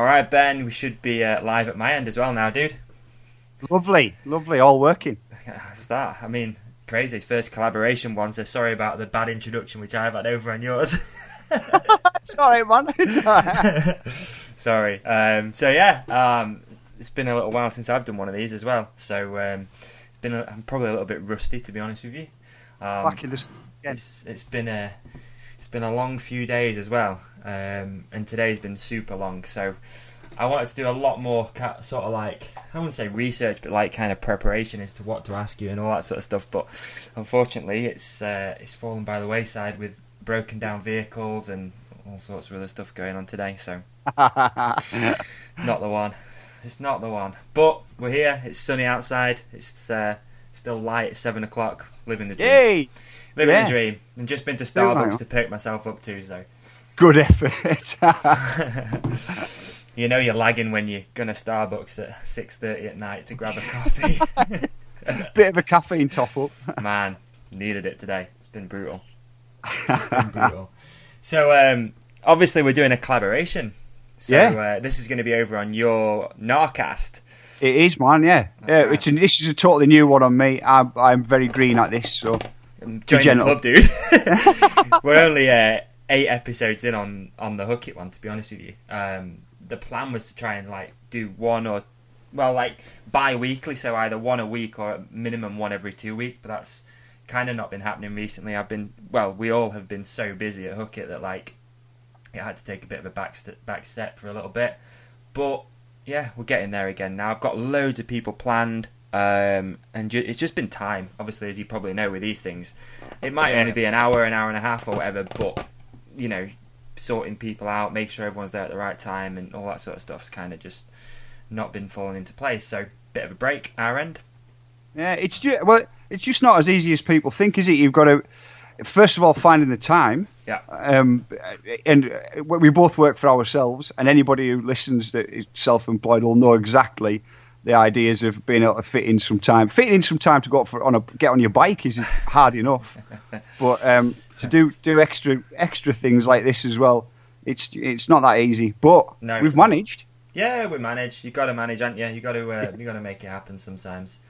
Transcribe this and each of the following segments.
All right, Ben, we should be uh, live at my end as well now, dude. Lovely, lovely, all working. How's that? I mean, crazy. First collaboration one, so sorry about the bad introduction which I've had over on yours. sorry, man. It's all right. sorry. Um, so, yeah, um, it's been a little while since I've done one of these as well. So, um, it's been a, I'm probably a little bit rusty, to be honest with you. Um, Back in the again. it's, it's been a it's been a long few days as well, um, and today's been super long. So I wanted to do a lot more ca- sort of like I wouldn't say research, but like kind of preparation as to what to ask you and all that sort of stuff. But unfortunately, it's uh, it's fallen by the wayside with broken down vehicles and all sorts of other stuff going on today. So not the one. It's not the one. But we're here. It's sunny outside. It's uh, still light. It's seven o'clock. Living the dream. Yay! Living Yeah. the dream. And just been to Starbucks to pick myself up too, so. Good effort. you know you're lagging when you're going to Starbucks at 6.30 at night to grab a coffee. Bit of a caffeine top up. Man, needed it today. It's been brutal. It's been brutal. So, um, obviously we're doing a collaboration. So Yeah. uh, this is going to be over on your Gnarcast. It is, man. Yeah, yeah. right. It's this is a totally new one on me. I'm, I'm very green at this, so Join the club, dude. We're only uh, eight episodes in on on the Hookit one. To be honest with you, um, the plan was to try and like do one or well, like bi-weekly, so either one a week or minimum one every two weeks. But that's kind of not been happening recently. I've been well, we all have been so busy at Hookit that like it had to take a bit of a back st- back step for a little bit. But yeah, we're getting there again now. I've got loads of people planned. Um, and ju- it's just been time, obviously, as you probably know with these things. It might Yeah. only be an hour, an hour and a half, or whatever, but you know, sorting people out, make sure everyone's there at the right time, and all that sort of stuff's kind of just not been falling into place. So, bit of a break, our end. yeah. It's just well, it's just not as easy as people think, is it? You've got to first of all finding the time. Yeah. Um, and uh, we both work for ourselves, and anybody who listens that is self-employed will know exactly the ideas of being able to fit in some time. Fitting in some time to go up for on a get on your bike is hard enough, but um, to do do extra extra things like this as well, it's it's not that easy. But No, we've managed. Yeah, we manage. You got to manage, aren't you? You got to uh, you got to make it happen sometimes.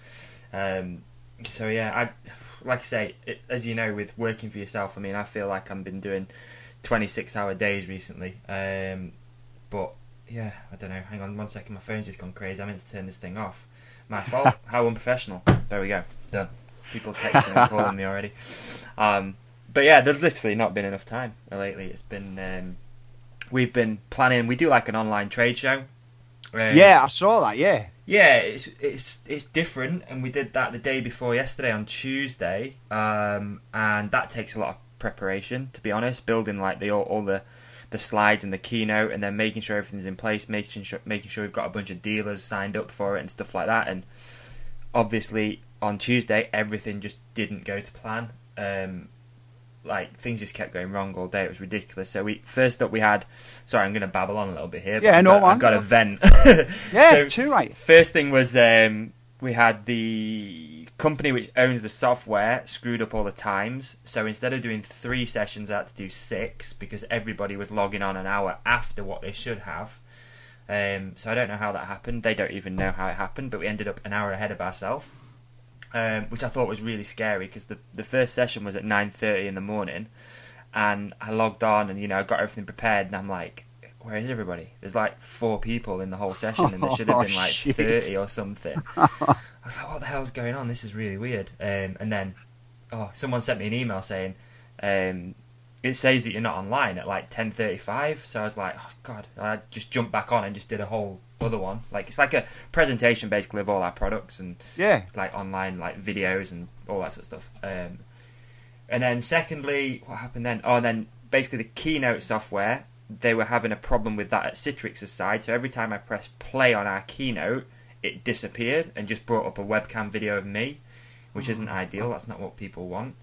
Um, so yeah, I like I say, it, as you know, with working for yourself, I mean, I feel like I've been doing twenty six hour days recently. Um, but yeah, I don't know. Hang on one second, my phone's just gone crazy. I meant to turn this thing off. My fault. How unprofessional. There we go. Done. People texting and calling me already. Um, but yeah, there's literally not been enough time lately. It's been um, we've been planning. We do like an online trade show. Um, Yeah, I saw that. Yeah, yeah, it's it's it's different, and we did that the day before yesterday on Tuesday, um, and that takes a lot of preparation. To be honest, building like the all, all the the slides and the keynote, and then making sure everything's in place, making sure making sure we've got a bunch of dealers signed up for it and stuff like that. And obviously, on Tuesday, everything just didn't go to plan. Um, like things just kept going wrong all day. It was ridiculous. So we first up we had. Sorry, I'm going to babble on a little bit here. but Yeah, I've got. I've got a vent. yeah, So- too right. First thing was um, we had the company which owns the software screwed up all the times. So instead of doing three sessions, I had to do six because everybody was logging on an hour after what they should have. Um, so I don't know how that happened. They don't even know how it happened, but we ended up an hour ahead of ourselves, um, which I thought was really scary because the the first session was at nine thirty in the morning, and I logged on and you know I got everything prepared, and I'm like, where is everybody? There's like four people in the whole session, and there should have Oh, been like shit. thirty or something. I was like, what the hell's going on? This is really weird. Um, and then, oh, someone sent me an email saying, um, it says that you're not online at like 10:35. So I was like, oh god. I just jumped back on and just did a whole other one. Like it's like a presentation basically of all our products and Yeah, like online like videos and all that sort of stuff. Um, and then secondly, what happened then? Oh, and then basically the Keynote software, they were having a problem with that at Citrix's side. So every time I pressed play on our Keynote, it disappeared and just brought up a webcam video of me, which isn't ideal. That's not what people want.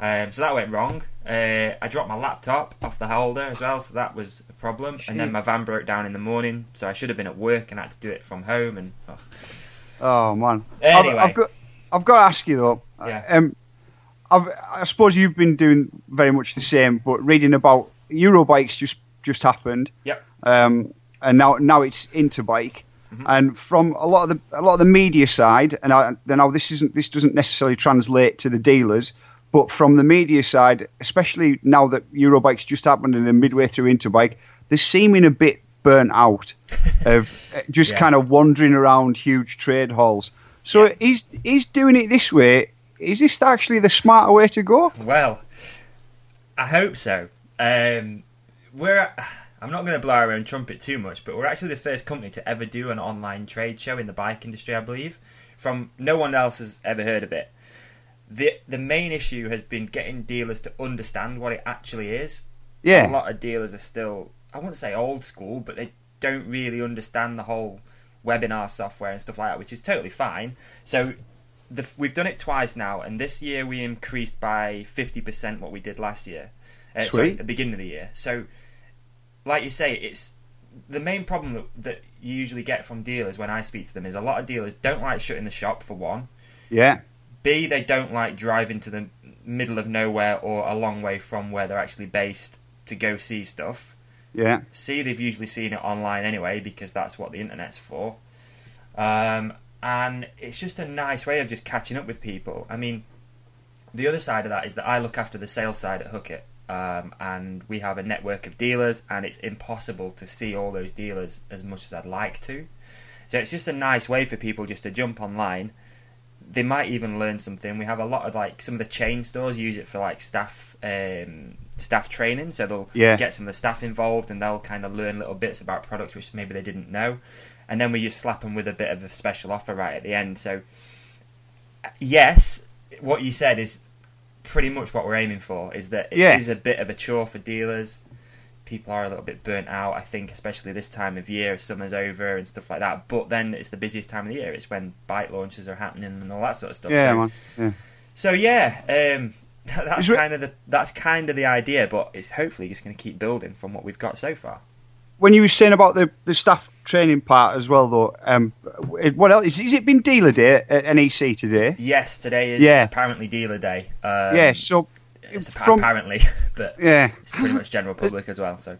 Um, so that went wrong. Uh, I dropped my laptop off the holder as well, so that was a problem. And then my van broke down in the morning, so I should have been at work and had to do it from home. And oh, Oh man. Anyway. I've, I've got I've got to ask you though. Yeah. Um, I've, I suppose you've been doing very much the same, but reading about Eurobikes just just happened. Yep. Um, and now now it's Interbike. Mm-hmm. And from a lot of the a lot of the media side, and I, now this isn't this doesn't necessarily translate to the dealers, but from the media side, especially now that Eurobike's just happened and they're midway through Interbike, they're seeming a bit burnt out of uh, just Yeah. kind of wandering around huge trade halls. So Yeah. he's he's doing it this way. Is this actually the smarter way to go? Well, I hope so. Um, we're. I'm not going to blow our own trumpet too much, but we're actually the first company to ever do an online trade show in the bike industry, I believe. From no one else has ever heard of it. the The main issue has been getting dealers to understand what it actually is. Yeah, A lot of dealers are still, I wouldn't say old school, but they don't really understand the whole webinar software and stuff like that, which is totally fine. So the, we've done it twice now, and this year we increased by 50% what we did last year. Uh, sorry, Sweet. at the beginning of the year. So, like you say, it's the main problem that, that you usually get from dealers when I speak to them is a lot of dealers don't like shutting the shop for one. yeah, B, they don't like driving to the middle of nowhere or a long way from where they're actually based to go see stuff. yeah, C, they've usually seen it online anyway because that's what the internet's for. Um, and it's just a nice way of just catching up with people. I mean, the other side of that is that I look after the sales side at Hookit. Um, and we have a network of dealers, and it's impossible to see all those dealers as much as I'd like to. So it's just a nice way for people just to jump online. They might even learn something. We have a lot of like some of the chain stores use it for like staff um, staff training, so they'll Yeah. get some of the staff involved, and they'll kind of learn little bits about products which maybe they didn't know. And then we just slap them with a bit of a special offer right at the end. So yes, what you said is pretty much what we're aiming for. Is that it is Yeah. a bit of a chore for dealers. People are a little bit burnt out, I think, especially this time of year. Summer's over and stuff like that. But then it's the busiest time of the year. It's when bike launches are happening and all that sort of stuff. yeah, so, man. Yeah. so yeah, um, that, that's Is kind of the that's kind of the idea. But it's hopefully just going to keep building from what we've got so far. When you were saying about the, the staff training part as well, though, um, what else? Is, is it been dealer day at NEC today? Yes, today is Yeah. apparently dealer day. Um, yeah. So it's from- apparently, but yeah, it's pretty much general public as well. So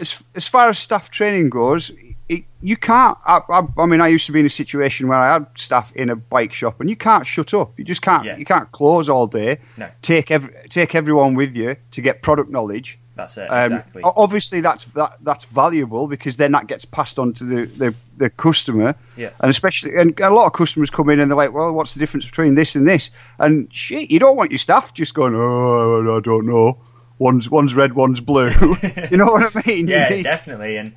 as as far as staff training goes, it, you can't. I, I, I mean, I used to be in a situation where I had staff in a bike shop, and you can't shut up. You just can't. Yeah. You can't close all day. No. Take every, take everyone with you to get product knowledge. That's it Um, exactly. Obviously, that's that, that's valuable because then that gets passed on to the, the, the customer. Yeah. And especially, and a lot of customers come in and they're like, "Well, what's the difference between this and this?" And shit, you don't want your staff just going, "Oh, I don't know. One's one's red, one's blue." you know what I mean? Yeah, need- definitely. And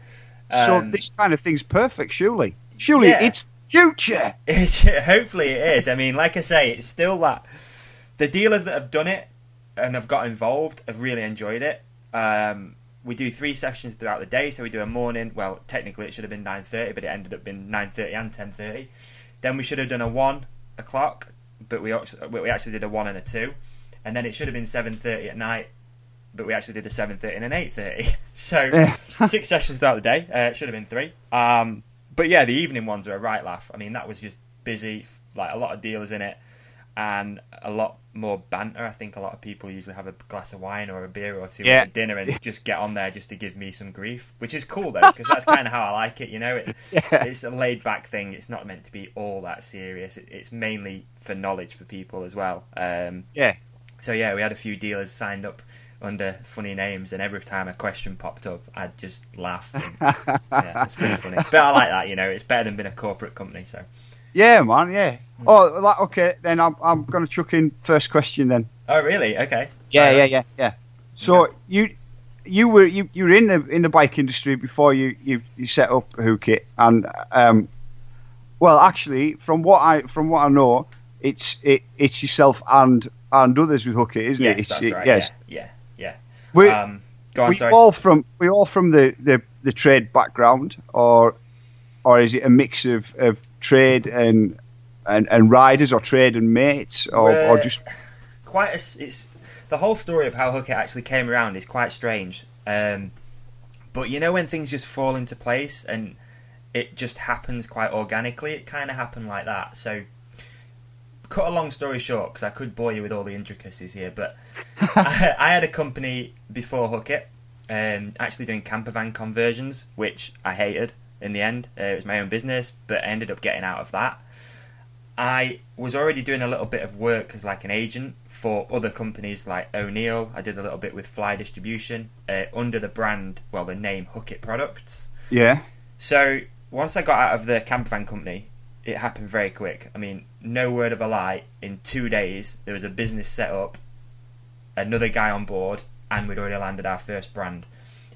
so um, this kind of thing's perfect, surely. Surely Yeah. it's future. It's, hopefully it is. I mean, like I say, it's still that the dealers that have done it and have got involved have really enjoyed it. Um, we do three sessions throughout the day, so we do a morning. Well, technically it should have been nine thirty, but it ended up being nine thirty and ten thirty. Then we should have done a one o'clock, but we actually, we actually did a one and a two, and then it should have been seven thirty at night, but we actually did a seven thirty and an eight thirty. So six sessions throughout the day. Uh, it should have been three. Um, but yeah, the evening ones were a right laugh. I mean, that was just busy, like a lot of dealers in it, and a lot more banter. I think a lot of people usually have a glass of wine or a beer or two Yeah. at dinner and just get on there just to give me some grief, which is cool though, because that's kind of how I like it. You know, it, Yeah. it's a laid back thing. It's not meant to be all that serious. It, it's mainly for knowledge for people as well. Um, Yeah. so yeah, we had a few dealers signed up under funny names, and every time a question popped up, I'd just laugh. And, yeah, it's pretty funny. But I like that, you know. It's better than being a corporate company. So Yeah, man. Yeah. Oh, like, okay. Then I'm I'm gonna chuck in first question then. oh really? Okay. Yeah, yeah, yeah, yeah. So you you were you, you were in the in the bike industry before you you, you set up Hookit, and um, well, actually, from what I from what I know, it's it, it's yourself and and others with Hookit, isn't Yes, it? It's, that's it- right. Yes. Yeah, yeah, yeah. We um, go on. we Sorry. all from we all from the, the, the trade background, or or is it a mix of, of trade and, and and riders, or trading mates, or, or just quite a, it's the whole story of how Hookit actually came around is quite strange. Um, but you know when things just fall into place and it just happens quite organically, it kind of happened like that. So, cut a long story short, because I could bore you with all the intricacies here, but I, I had a company before Hookit. um, actually doing camper van conversions, which I hated in the end. Uh, it was my own business, but I ended up getting out of that. I was already doing a little bit of work as like an agent for other companies like O'Neill. I did a little bit with Fly Distribution uh, under the brand, well, the name Hookit Products. Yeah. So once I got out of the camper van company, it happened very quick. I mean, no word of a lie. In two days, there was a business set up, another guy on board, and we'd already landed our first brand.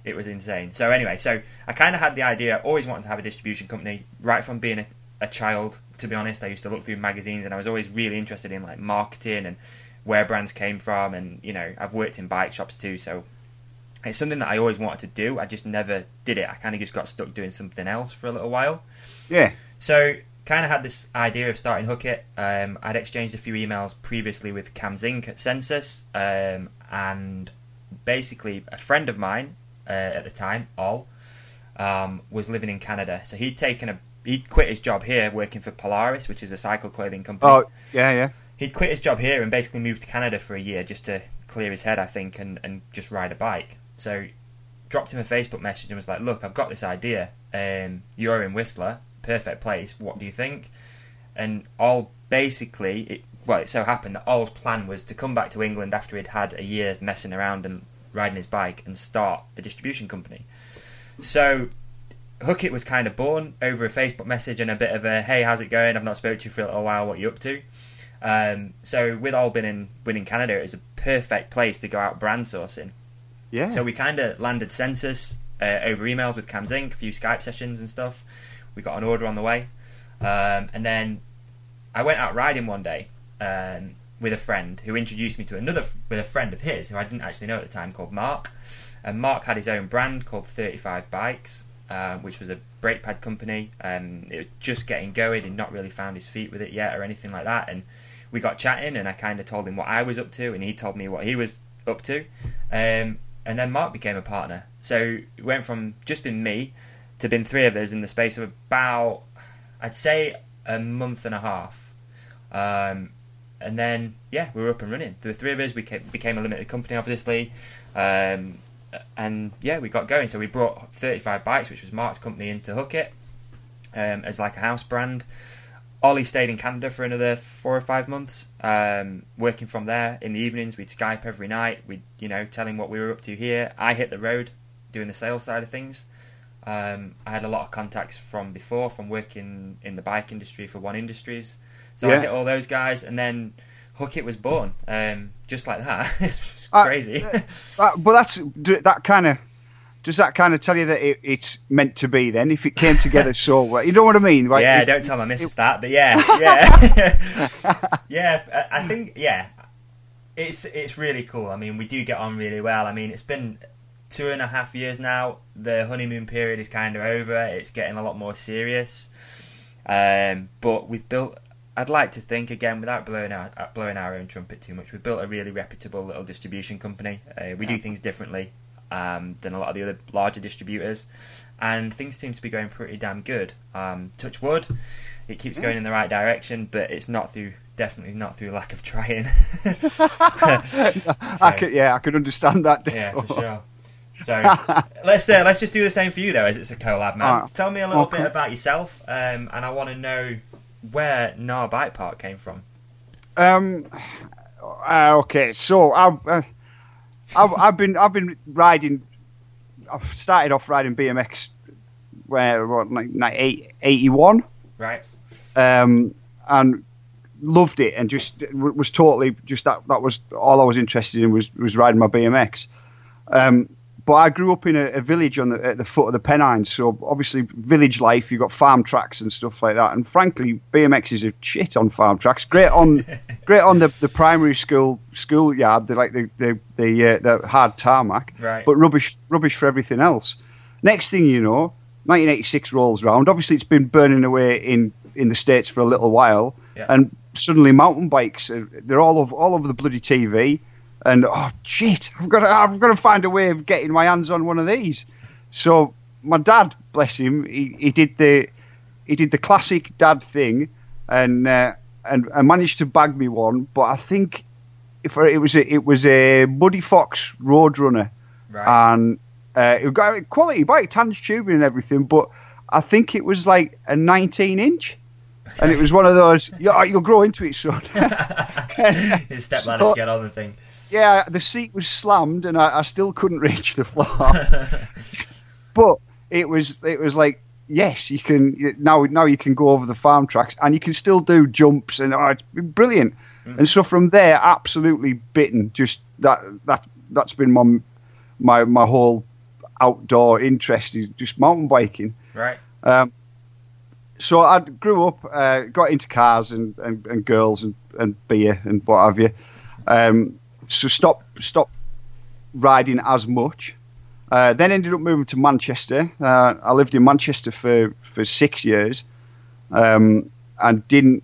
It was insane. So anyway, so I kind of had the idea. Always wanted to have a distribution company, right from being a, a child. To be honest, I used to look through magazines, and I was always really interested in like marketing and where brands came from. And you know, I've worked in bike shops too, so it's something that I always wanted to do. I just never did it. I kind of just got stuck doing something else for a little while. Yeah. So kind of had this idea of starting Hookit. Um, I'd exchanged a few emails previously with Cam Zink at Sensus, um, and basically a friend of mine uh, at the time, Ollie, um, was living in Canada. So he'd taken a he'd quit his job here working for Polaris, which is a cycle clothing company. Oh, yeah, yeah. He'd quit his job here and basically moved to Canada for a year just to clear his head, I think, and, and just ride a bike. So dropped him a Facebook message and was like, "Look, I've got this idea. Um, you're in Whistler, perfect place. What do you think?" And Ollie basically, it, well, it so happened that Ollie's plan was to come back to England after he'd had a year messing around and riding his bike and start a distribution company. So Hookit was kind of born over a Facebook message and a bit of a "Hey, how's it going? I've not spoken to you for a little while. What are you up to?" Um, so with Ollie been in in Canada, it was a perfect place to go out brand sourcing. Yeah. So we kind of landed Sensus uh, over emails with Cam Zink, a few Skype sessions and stuff. We got an order on the way, um, and then I went out riding one day um, with a friend who introduced me to another with a friend of his who I didn't actually know at the time called Mark. And Mark had his own brand called Thirty Five Bikes, uh, which was a brake pad company. Um, it was just getting going. He'd not really found his feet with it yet or anything like that. And we got chatting, and I kind of told him what I was up to, and he told me what he was up to. Um, and then Mark became a partner. So it went from just being me to being three of us in the space of about, I'd say, a month and a half. Um, and then, yeah, we were up and running. Were three of us. We came, became a limited company, obviously. Um, and yeah, we got going. So we brought 35 Bikes, which was Mark's company, into Hookit um, as like a house brand. Ollie stayed in Canada for another four or five months, um, working from there. In the evenings, we'd Skype every night. We'd, you know, tell him what we were up to here. I hit the road, doing the sales side of things. Um, I had a lot of contacts from before, from working in the bike industry for One Industries. So I Yeah. hit all those guys, and then Hookit was born, um, just like that. it's Uh, crazy. uh, That- but that's that kind of. Does that kind of tell you that it, it's meant to be? Then, if it came together so well, you know what I mean? Like, yeah, it- don't tell my missus that, but yeah, yeah, yeah. I I think yeah, it's it's really cool. I mean, we do get on really well. I mean, it's been two and a half years now. The honeymoon period is kind of over. It's getting a lot more serious. Um, but we've built. I'd like to think again, without blowing our uh, blowing our own trumpet too much, we've built a really reputable little distribution company. Uh, we do things differently um, than a lot of the other larger distributors, and things seem to be going pretty damn good. Um, touch wood, it keeps going in the right direction, but it's not through definitely not through lack of trying. I could, yeah, I could understand that. yeah, for sure. So let's uh, let's just do the same for you though, as it's a collab, man. Alright. Tell me a little Okay. bit about yourself, um, and I want to know where Gnar Bike Park came from. Um. uh, okay, so I've, uh, I've I've been I've been riding. I've started off riding BMX where what like, like eight, 81, Right. um, and loved it and just was totally just that that was all I was interested in was was riding my BMX. Um, but I grew up in a, a village on the at the foot of the Pennines, so obviously village life. You've got farm tracks and stuff like that. And frankly, BMX is a shit on farm tracks. Great on, great on the, the primary school schoolyard, the like the the the, uh, the hard tarmac. Right. But rubbish rubbish for everything else. Next thing you know, 1986 rolls round. Obviously, it's been burning away in in the states for a little while, Yeah. and suddenly mountain bikes are, they're all over all over the bloody TV. And oh shit, I've got to, I've got to find a way of getting my hands on one of these. So my dad, bless him, he, he did the he did the classic dad thing, and uh, and I managed to bag me one. But I think if I- it was a, it was a Muddy Fox Roadrunner, Right. and Uh, it got a quality bike, tange tubing and everything, but I think it was like a 19 inch. And it was one of those, "Yeah, you'll grow into it, son. His stepladder So- to get on the thing. Yeah, the seat was slammed, and I, I still couldn't reach the floor. but it was it was like yes, you can now now you can go over the farm tracks, and you can still do jumps, and oh, it's brilliant. And so from there, absolutely bitten. Just that that that's been my my my whole outdoor interest is just mountain biking. Right. Um, so I grew up, uh, got into cars and, and, and girls and, and beer and what have you. Um, so stop stopped riding as much. Uh, then ended up moving to Manchester. Uh, I lived in Manchester for, for six years, um, and didn't.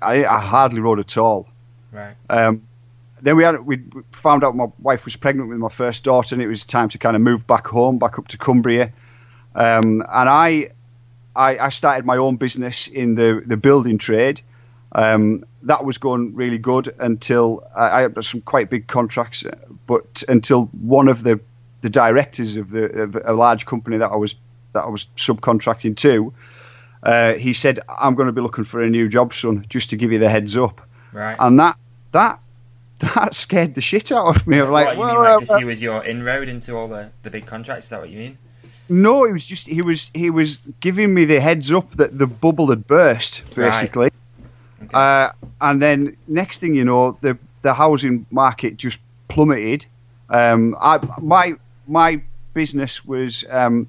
I, I hardly rode at all. Right. Um, then we had we found out my wife was pregnant with my first daughter, and it was time to kind of move back home, back up to Cumbria. Um, and I, I, I started my own business in the the building trade. Um, that was going really good until I, I had some quite big contracts, uh, but until one of the the directors of the of a large company that I was that I was subcontracting to, uh, he said, "I'm going to be looking for a new job, son, just to give you the heads up." Right. and that that that scared the shit out of me. I'm like, what, you well, mean like well, to see with your inroad into all the, the big contracts? Is that what you mean? no, he was just he was he was giving me the heads up that the bubble had burst, basically. Okay. Uh, and then next thing you know, the the housing market just plummeted. Um, I my my business was. Um,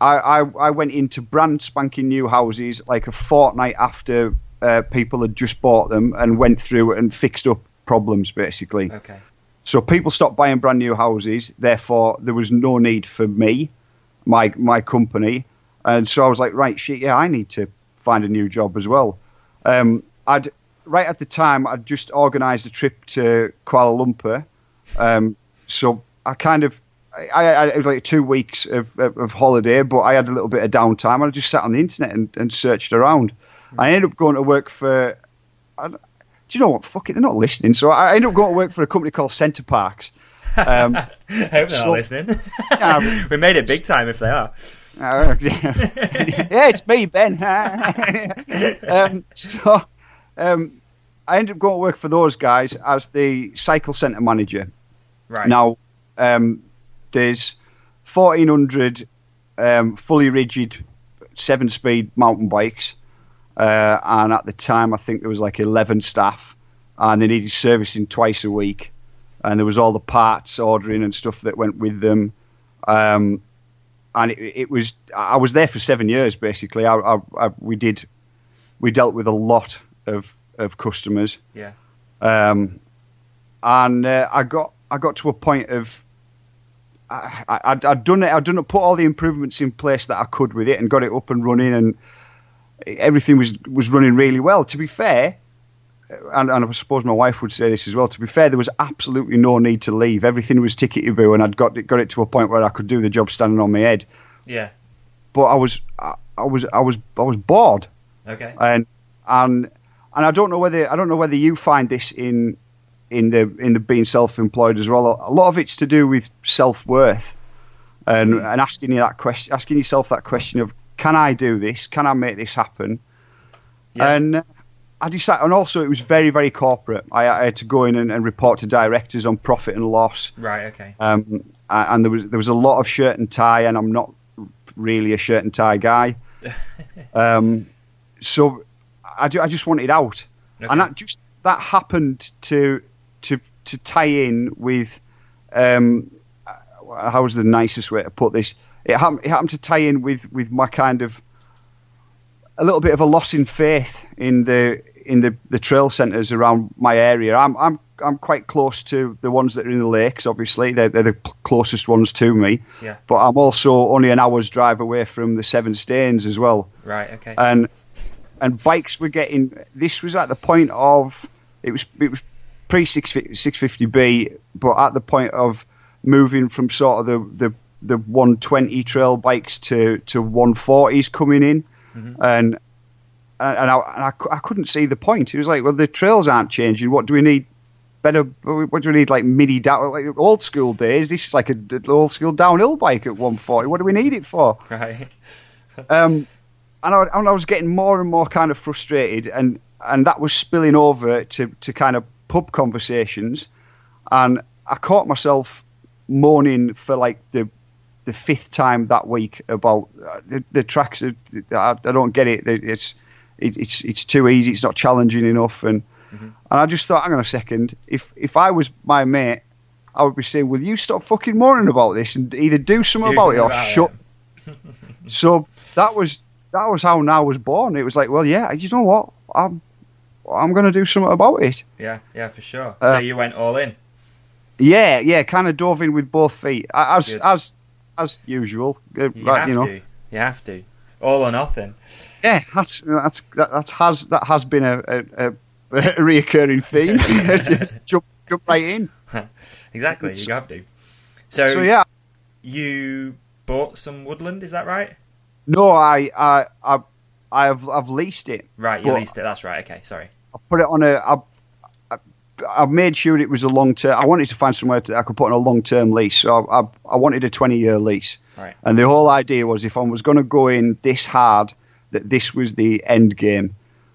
I, I, I went into brand spanking new houses like a fortnight after uh, people had just bought them and went through and fixed up problems basically. Okay. So people stopped buying brand new houses. Therefore, there was no need for me, my my company, and so I was like, right, shit, yeah, I need to find a new job as well. Um, I'd right at the time I'd just organised a trip to Kuala Lumpur, um, so I kind of. I, I, it was like two weeks of, of, of holiday, but I had a little bit of downtime. and I just sat on the internet and, and searched around. I ended up going to work for. I, do you know what? Fuck it, they're not listening. So I ended up going to work for a company called Center Parcs. Um, I hope they're So- not listening. Yeah. we made it big time if they are. Uh, yeah, it's me, Ben. um, so um, I ended up going to work for those guys as the cycle centre manager. Right. Now, um, there's 1,400 um, fully rigid seven speed mountain bikes. Uh, and at the time, I think there was like 11 staff, and they needed servicing twice a week. And there was all the parts ordering and stuff that went with them. Um, and it, it was I was there for seven years basically. I, I, I, we did we dealt with a lot of of customers, Yeah. um, and uh, I got I got to a point of I, I, I'd, I'd done it. I'd done it, put all the improvements in place that I could with it, and got it up and running, and everything was was running really well. To be fair, and, and I suppose my wife would say this as well. To be fair, there was absolutely no need to leave. Everything was tickety boo, and I'd got it, got it to a point where I could do the job standing on my head. Yeah. But I was I, I was I was I was bored, Okay. and and and I don't know whether I don't know whether you find this in in the in the being self-employed as well. A lot of it's to do with self-worth and and asking you that question, asking yourself that question of can I do this? Can I make this happen? Yeah. And I decided, and also it was very very corporate. I, I had to go in and, and report to directors on profit and loss. Right. Okay. Um, and there was there was a lot of shirt and tie, and I'm not really a shirt and tie guy. um, so I, I just wanted out, Okay. and that just that happened to to to tie in with um, how was the nicest way to put this? It happened, it happened to tie in with with my kind of a little bit of a loss in faith in the in the, the trail centres around my area. I'm I'm I'm quite close to the ones that are in the lakes. Obviously, they're, they're the closest ones to me. Yeah. But I'm also only an hour's drive away from the 7stanes as well Right. Okay. and and bikes were getting. This was at the point of it was it was pre six six fifty B, but at the point of moving from sort of the the the one twenty trail bikes to to one forties coming in, and and I, and I, I couldn't see the point. It was like, well, the trails aren't changing. What do we need? better. What do we need? Like mini down, like old school days. This is like a old school downhill bike at 140. What do we need it for? Right. Um, and I, and I was getting more and more kind of frustrated, and and that was spilling over to to kind of pub conversations, and I caught myself moaning for like the the fifth time that week about uh, the, the tracks. I, I don't get it. It's it, it's it's too easy. It's not challenging enough, and Mm-hmm. and I just thought, hang on a second. If if I was my mate, I would be saying, "Will you stop fucking moaning about this and either do something Do about something it or about it. shut." so that was that was how Now was born. It was like, well, yeah, you know what? I'm I'm going to do something about it. Yeah, yeah, for sure. Uh, so you went all in. Yeah, yeah, kind of dove in with both feet, as Good. as as usual. Uh, You right, have you know, to. You have to. All or nothing. yeah, that's that's that, that has that has been a a, a, reoccurring theme. Just jump jump right in. Exactly. You have to. So, So yeah, you bought some woodland, is that right? no, I I I I've I've leased it. Right, you leased it. That's right. Okay, sorry. I put it on a. I, I, made sure it was a long term. I wanted to find somewhere that I could put on a long term lease. So I, I, I wanted a 20 year lease. Right. And the whole idea was if I was going to go in this hard, that this was the end game.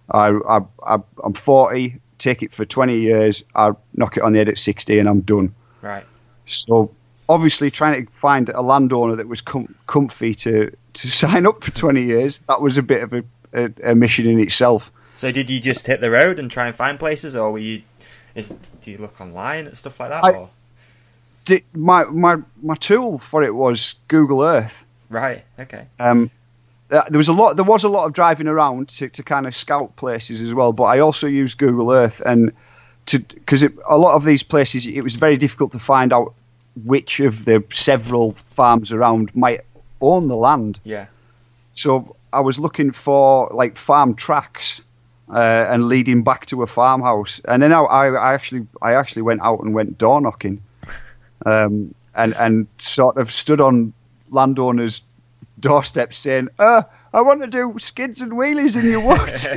I, I, I, I'm 40, take it for 20 years, I knock it on the head at 60, and I'm done. Right. So obviously, trying to find a landowner that was com- comfy to, to sign up for 20 years, that was a bit of a, a, a mission in itself. So did you just hit the road and try and find places, or were you? Is, do you look online and stuff like that? I- or? Di- My, my, my tool for it was Google Earth. Right. Okay. Um, uh, there was a lot. There was a lot of driving around to, to kind of scout places as well. But I also used Google Earth and to because a lot of these places it was very difficult to find out which of the several farms around might own the land. Yeah. So I was looking for like farm tracks uh, and leading back to a farmhouse. And then I, I actually I actually went out and went door knocking, um, and and sort of stood on landowners' doorsteps saying, uh, "I want to do skids and wheelies in your woods."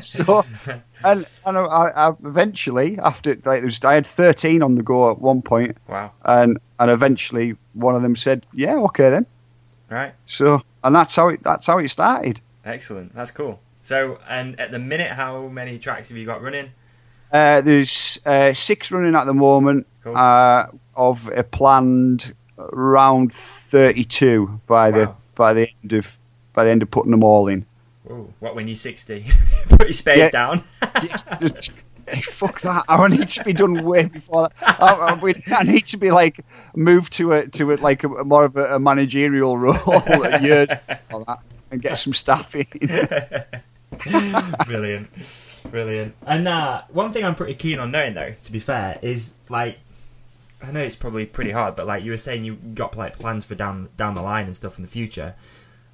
so, and and I, I eventually after like there was, I had thirteen on the go at one point, wow. and and eventually one of them said, "Yeah, okay then." Right. So, and that's how it that's how it started. Excellent. That's cool. So, and at the minute, how many tracks have you got running? Uh, there's uh, six running at the moment Cool. uh, of a planned round 32 by the by the end of by the end of putting them all in. Whoa, what when you're 60? Put your spade Yeah. down. Hey, fuck that! I need to be done way before that. I, I, I need to be like moved to a to a, like a, more of a, managerial role years and get some staff in. brilliant, brilliant. And uh, one thing I'm pretty keen on knowing, though, to be fair, is like I know it's probably pretty hard, but like you were saying, you got like plans for down down the line and stuff in the future.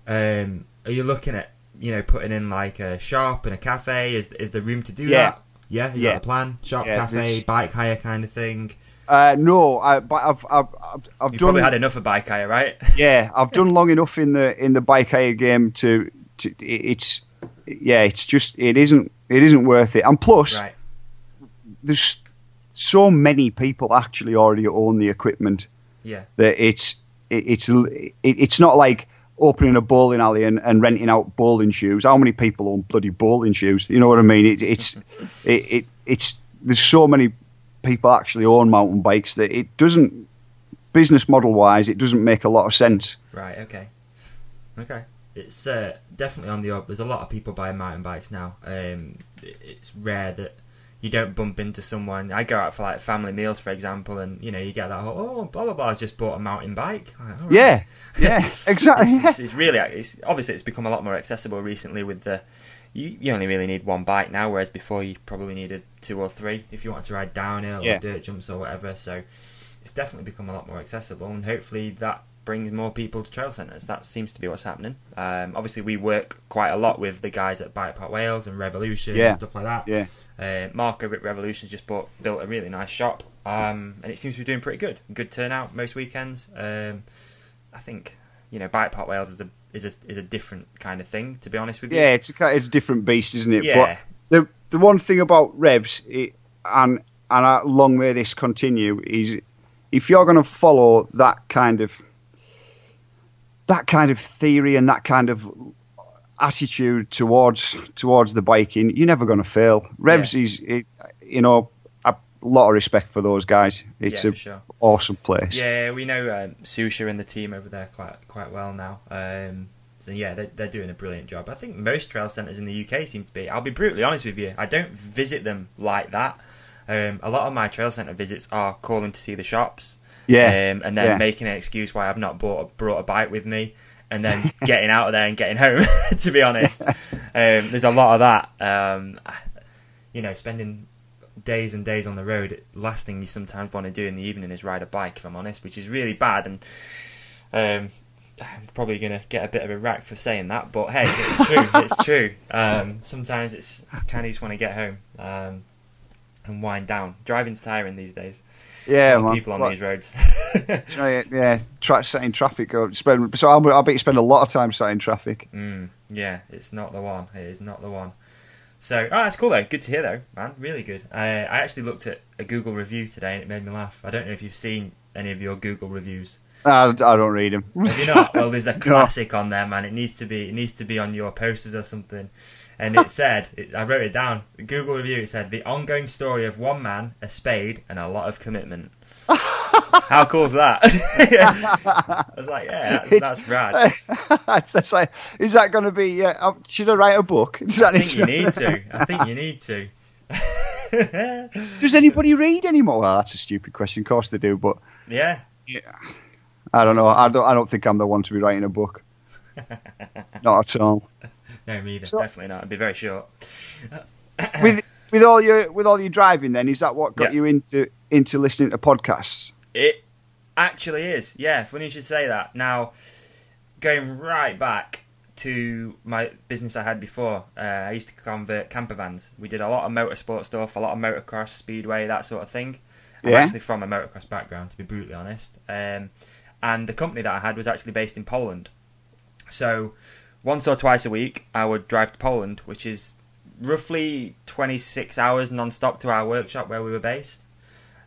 Um, are you looking at you know putting in like a shop and a cafe? Is is there room to do Yeah. that? Yeah, is Yeah. that the plan? Shop, Yeah, cafe, there's- bike hire kind of thing. Uh, no, I, but I've I've I've, I've done probably had enough of bike hire, right? yeah, I've done long enough in the in the bike hire game to, to it's yeah, it's just it isn't it isn't worth it. And plus, right. there's so many people actually already own the equipment Yeah. that it's it, it's it, it's not like opening a bowling alley and, and renting out bowling shoes. How many people own bloody bowling shoes? You know what I mean? It, it's it, it it's there's so many people actually own mountain bikes that it doesn't business model wise it doesn't make a lot of sense. Right. Okay. Okay. It's uh, definitely on the up. There's a lot of people buying mountain bikes now. Um, it's rare that you don't bump into someone. I go out for like family meals, for example, and you know you get that whole oh blah blah blah. Has just bought a mountain bike. Like, "All right." Yeah, yeah, exactly. It's, it's, it's really it's, obviously it's become a lot more accessible recently with the. You, you only really need one bike now, whereas before you probably needed two or three if you wanted to ride downhill Yeah. or dirt jumps or whatever. So it's definitely become a lot more accessible, and hopefully that brings more people to trail centres. That seems to be what's happening. Um, obviously, we work quite a lot with the guys at Bike Park Wales and Revolution Yeah. and stuff like that. Yeah. Uh, Mark over at Revolution's just bought built a really nice shop, um, and it seems to be doing pretty good. Good turnout most weekends. Um, I think you know Bike Park Wales is a is a is a different kind of thing. To be honest with you, Yeah, it's a, it's a different beast, isn't it? Yeah. But the the one thing about Revs, it, and and long may this continue. Is if you're going to follow that kind of that kind of theory and that kind of attitude towards towards the biking, you're never going to fail. Revs Yeah. is, it, you know, a lot of respect for those guys. It's Yeah, a sure. awesome place. Yeah, we know um, Susha and the team over there quite quite well now. Um, so yeah, they're, they're doing a brilliant job. I think most trail centres in the UK seem to be. I'll be brutally honest with you. I don't visit them like that. Um, a lot of my trail centre visits are calling to see the shops. Yeah, um, and then yeah. making an excuse why I've not bought brought a bike with me, and then getting out of there and getting home. to be honest, um, there's a lot of that. Um, you know, spending days and days on the road. Last thing you sometimes want to do in the evening is ride a bike. If I'm honest, which is really bad, and um, I'm probably gonna get a bit of a rack for saying that. But hey, it's true. it's true. Um, sometimes it's kind of just want to get home. Um, and wind down. Driving's tiring these days. Yeah, A lot of man. people on Like, these roads. yeah, yeah, tra- setting traffic up. Spend, so I'll, I'll bet you spend a lot of time sat in traffic. Mm, yeah, it's not the one. It is not the one. So, oh, that's cool though. Good to hear though, man. Really good. I, I actually looked at a Google review today and it made me laugh. I don't know if you've seen any of your Google reviews. I, I don't read them. Have you not? Well, there's a classic on there, man. It needs to be. It needs to be on your posters or something. And it said, it, I wrote it down. Google review. It said the ongoing story of one man, a spade, and a lot of commitment. How cool is that? I was like, yeah, that's, that's rad. that's, that's like, is that going to be? Uh, should I write a book? Does, that I think you need need to. I think you need to. Does anybody read anymore? Well, that's a stupid question. Of course they do, but yeah, yeah. I don't know. I don't. I don't think I'm the one to be writing a book. Not at all. No, me either. So- Definitely not. It'd be very short. with with all your with all your driving, then is that what got Yeah. you into into listening to podcasts? It actually is. Yeah, funny you should say that. Now, going right back to my business I had before, uh, I used to convert camper vans. We did a lot of motorsport stuff, a lot of motocross, speedway, that sort of thing. I'm Yeah. actually from a motocross background, to be brutally honest. Um, and the company that I had was actually based in Poland. So, once or twice a week, I would drive to Poland, which is roughly 26 hours non-stop to our workshop where we were based.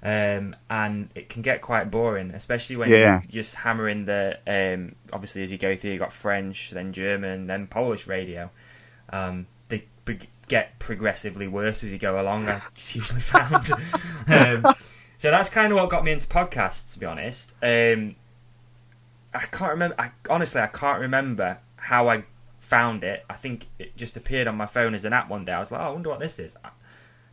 Um, and it can get quite boring, especially when Yeah. you're just hammering the. Um, obviously, as you go through, you got French, then German, then Polish radio. Um, they be- get progressively worse as you go along. I usually found. um, so that's kind of what got me into podcasts, to be honest. Um, I can't remember. I, honestly, I can't remember how I found it. I think it just appeared on my phone as an app one day. I was like, oh, I wonder what this is. I,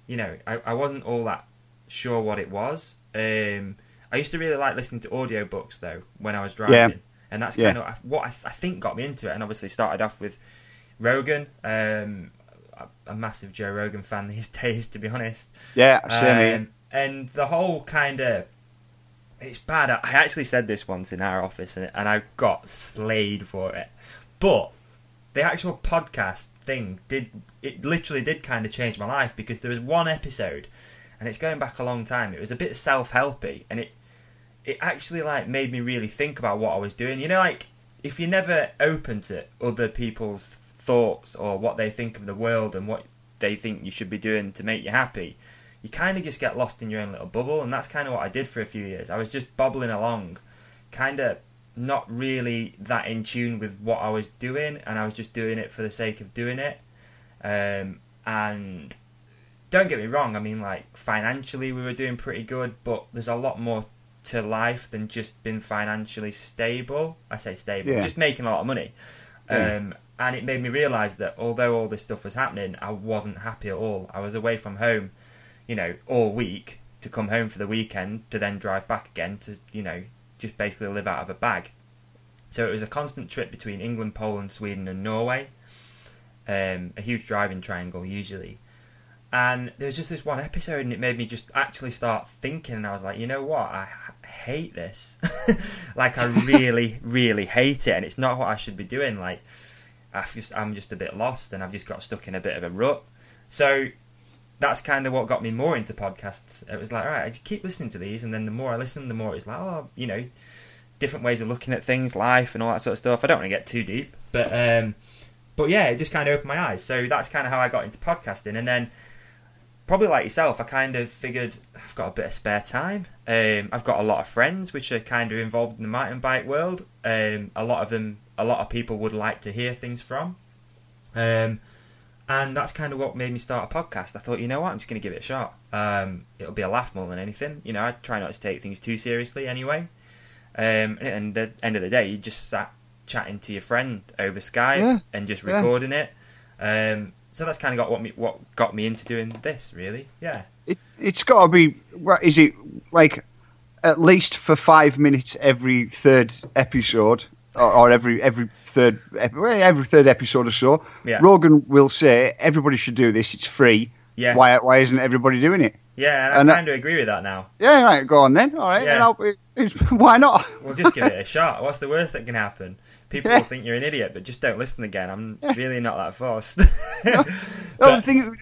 you know, I, I wasn't all that sure what it was. Um, I used to really like listening to audiobooks though when I was driving, Yeah. and that's Yeah. kind of what I, th- I think got me into it. And obviously started off with Rogan. Um, a, a massive Joe Rogan fan these days, to be honest. Yeah, here. Um, and the whole kind of it's bad. I I actually said this once in our office, and, and I got slayed for it. But the actual podcast thing did it literally did kind of change my life because there was one episode, and it's going back a long time. It was a bit self helpy, and it it actually like made me really think about what I was doing. You know, like if you're never open to other people's thoughts or what they think of the world and what they think you should be doing to make you happy, you kind of just get lost in your own little bubble, and that's kind of what I did for a few years. I was just bobbling along, kind of not really that in tune with what I was doing, and I was just doing it for the sake of doing it. Um, and don't get me wrong, I mean, like financially, we were doing pretty good, but there's a lot more to life than just being financially stable. I say stable, Yeah. just making a lot of money. Yeah. Um, and it made me realise that although all this stuff was happening, I wasn't happy at all. I was away from home, you know, all week to come home for the weekend to then drive back again to, you know, just basically live out of a bag. So it was a constant trip between England, Poland, Sweden, and Norway. Um, a huge driving triangle usually. And there was just this one episode, and it made me just actually start thinking. And I was like, you know what? I hate this. like, I really, really hate it. And it's not what I should be doing. Like, I've just, I'm just a bit lost, and I've just got stuck in a bit of a rut. So that's kind of what got me more into podcasts. It was like, right, I just keep listening to these, and then the more I listen, the more it's like, oh, you know, different ways of looking at things, life, and all that sort of stuff. I don't want to get too deep, but um, but yeah, it just kind of opened my eyes. So that's kind of how I got into podcasting, and then probably like yourself, I kind of figured I've got a bit of spare time. Um, I've got a lot of friends which are kind of involved in the mountain bike world. Um, a lot of them, a lot of people would like to hear things from. Um, and that's kind of what made me start a podcast. I thought, you know what, I'm just going to give it a shot. Um, it'll be a laugh more than anything. You know, I try not to take things too seriously anyway. Um, and at the end of the day, you just sat chatting to your friend over Skype Yeah, and just yeah. recording it. Um, so that's kind of got what me what got me into doing this. Really, yeah. It, it's got to be. Is it like at least for five minutes every third episode, or, or every every third every third episode or so? Yeah. Rogan will say everybody should do this. It's free. Yeah. Why why isn't everybody doing it? Yeah, and I And uh, that- kind of agree with that now. Yeah, right. Go on then. All right. Yeah. Why not? We'll just give it a shot. What's the worst that can happen? People Yeah. will think you're an idiot, but just don't listen again. I'm Yeah. really not that forced. No, But- the thing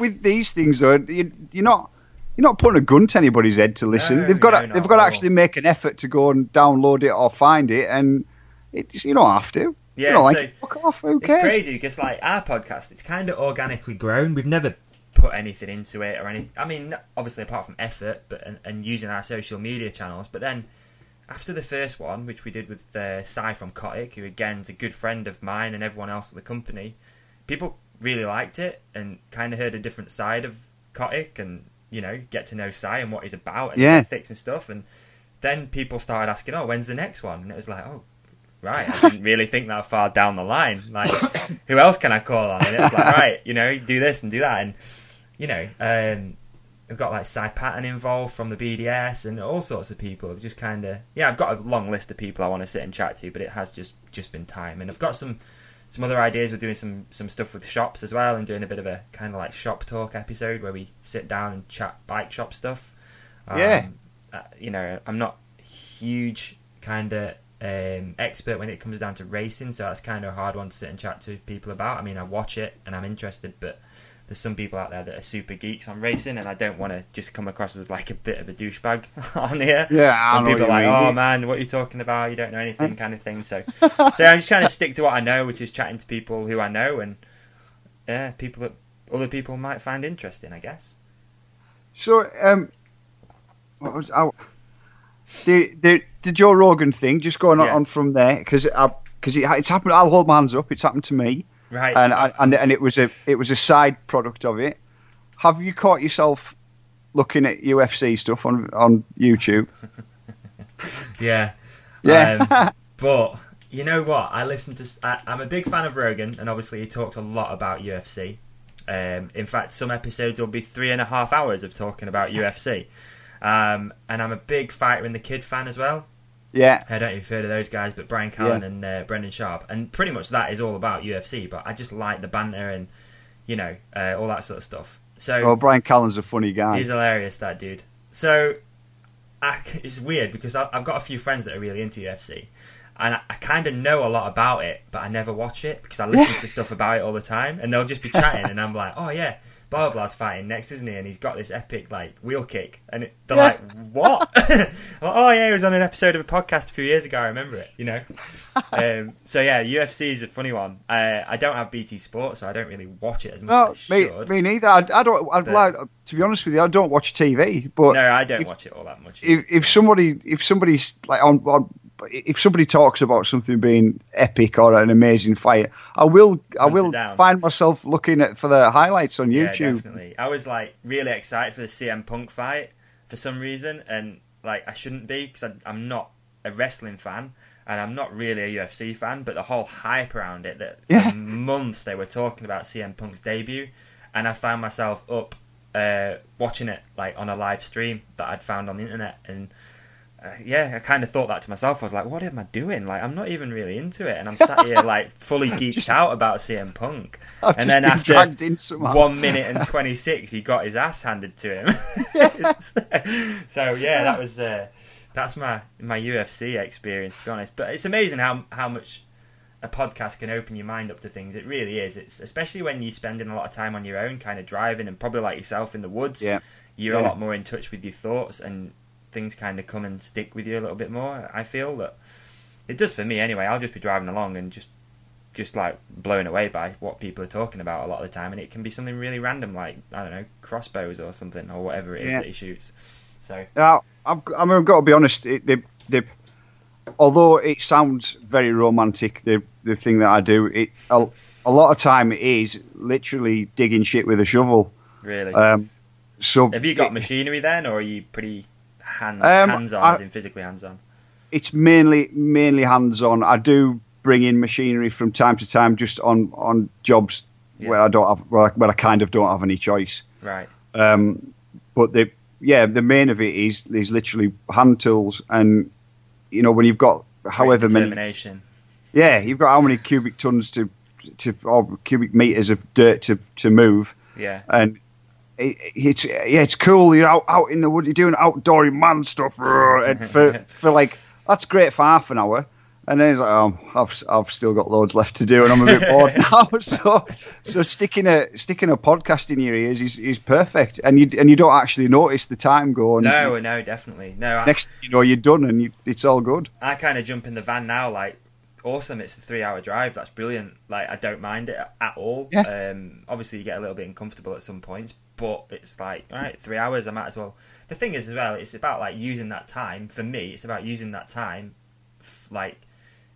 with- these things though, you, you're not you're not putting a gun to anybody's head to listen. No, they've got no, to, they've got to actually make an effort to go and download it or find it, and it, you don't have to. Yeah, you don't like so- it, fuck off. Who It's cares? crazy because like our podcast, it's kind of organically grown. We've never put anything into it or any. I mean, obviously apart from effort, but and, and using our social media channels. But then after the first one, which we did with uh, from Cotic, who again is a good friend of mine and everyone else at the company, people really liked it and kind of heard a different side of Cotic and you know get to know Cy and what he's about and Yeah. ethics and stuff. And then people started asking, "Oh, when's the next one?" And it was like, "Oh." Right, I didn't really think that far down the line. Like, who else can I call on? And it was like, right, you know, do this and do that, and you know, um, we've got like Si Paton involved from the BDS and all sorts of people. I've just kind of, yeah, I've got a long list of people I want to sit and chat to, but it has just just been time, and I've got some some other ideas. We're doing some some stuff with shops as well, and doing a bit of a kind of like shop talk episode where we sit down and chat bike shop stuff. Yeah. uh, you know, I'm not huge kind of um, expert when it comes down to racing, so that's kind of a hard one to sit and chat to people about. I mean, I watch it and I'm interested, but there's some people out there that are super geeks on racing, and I don't want to just come across as like a bit of a douchebag on here. Yeah, know people are like, mean. "Oh man, what are you talking about? You don't know anything," kind of thing. So, so I'm just trying to stick to what I know, which is chatting to people who I know, and yeah, people that other people might find interesting, I guess. So, um, what was I, the the the Joe Rogan thing? Just going on, Yeah. on from there because because it, it's happened. I'll hold my hands up. It's happened to me, Right. and I, and and it was a it was a side product of it. Have you caught yourself looking at UFC stuff on on YouTube? Yeah. Yeah. Um, but you know what? I listen to. I, I'm a big fan of Rogan, and obviously he talks a lot about UFC. Um, in fact, some episodes will be three and a half hours of talking about UFC. Um, and I'm a big Fighter and the Kid fan as well. yeah, I don't know if you've heard of those guys, but Brian Callen Yeah. and uh, Brendan Schaub, and pretty much that is all about UFC. But I just like the banter and you know uh, all that sort of stuff. So well, Brian Callen's a funny guy. He's hilarious, that dude. So, I, it's weird because I, I've got a few friends that are really into UFC, and I, I kind of know a lot about it, but I never watch it because I listen to stuff about it all the time, and they'll just be chatting, and I'm like, oh yeah, blah fighting next, isn't he? And he's got this epic like wheel kick, and it, they're Yeah. like, what? Oh yeah, he was on an episode of a podcast a few years ago. I remember it, you know. um, so yeah, UFC is a funny one. Uh, I don't have BT Sport, so I don't really watch it as much No, as I me, should. me neither. I, I don't. I'd like to be honest with you. I don't watch TV, but no, I don't if- watch it all that much. if, if somebody if somebody's like on, on if somebody talks about something being epic or an amazing fight, I will I will find myself looking at for the highlights on Yeah, YouTube. definitely. I was like really excited for the CM Punk fight for some reason, and like I shouldn't be because I'm not a wrestling fan and I'm not really a UFC fan. But the whole hype around it that Yeah. for months they were talking about CM Punk's debut, and I found myself up uh, watching it like on a live stream that I'd found on the internet and. Uh, yeah, I kind of thought that to myself. I was like, "What am I doing? Like, I'm not even really into it, and I'm sat here like fully geeked Just- out about CM Punk." I've and then after dragged in somehow. one minute and 26 he got his ass handed to him so yeah that was uh, that's my my ufc experience to be honest but it's amazing how how much a podcast can open your mind up to things it really is it's especially when you're spending a lot of time on your own kind of driving and probably like yourself in the woods Yeah. you're a lot more in touch with your thoughts and things kind of come and stick with you a little bit more i feel that it does for me anyway i'll just be driving along and just just like blown away by what people are talking about a lot of the time, and it can be something really random, like I don't know, crossbows or something, or whatever it is Yeah. that he shoots. So Now, I've, I mean, I've got to be honest. It, the, the, although it sounds very romantic, the the thing that I do, it a, a lot of time it is literally digging shit with a shovel. really, Um, so have you got it- machinery then, or are you pretty hand Um, hands on, I- as in physically hands on? it's mainly mainly hands on. I do bring in machinery from time to time, just on on jobs Yeah. where I don't have where I, where I kind of don't have any choice. Right. Um, but the yeah, the main of it is is literally hand tools, and you know when you've got however many. Yeah, you've got how many cubic tons to to or cubic meters of dirt to to move, Yeah. and it, it's yeah, it's cool. You're out out in the wood, you're doing outdoory man stuff, and for for like that's great for half an hour. And then it's like, oh, I've I've still got loads left to do, and I'm a bit bored now. So, so sticking a sticking a podcast in your ears is, is perfect, and you and you don't actually notice the time going. No, no, definitely. No, I, next thing you know you're done, and you, it's all good. I kind of jump in the van now, like, awesome, it's a three hour drive, that's brilliant. Like, I don't mind it at all. Yeah. Um, obviously, you get a little bit uncomfortable at some points, but it's like, all right, three hours, I might as well. The thing is, as well, it's about, like, using that time. For me, it's about using that time, f- like,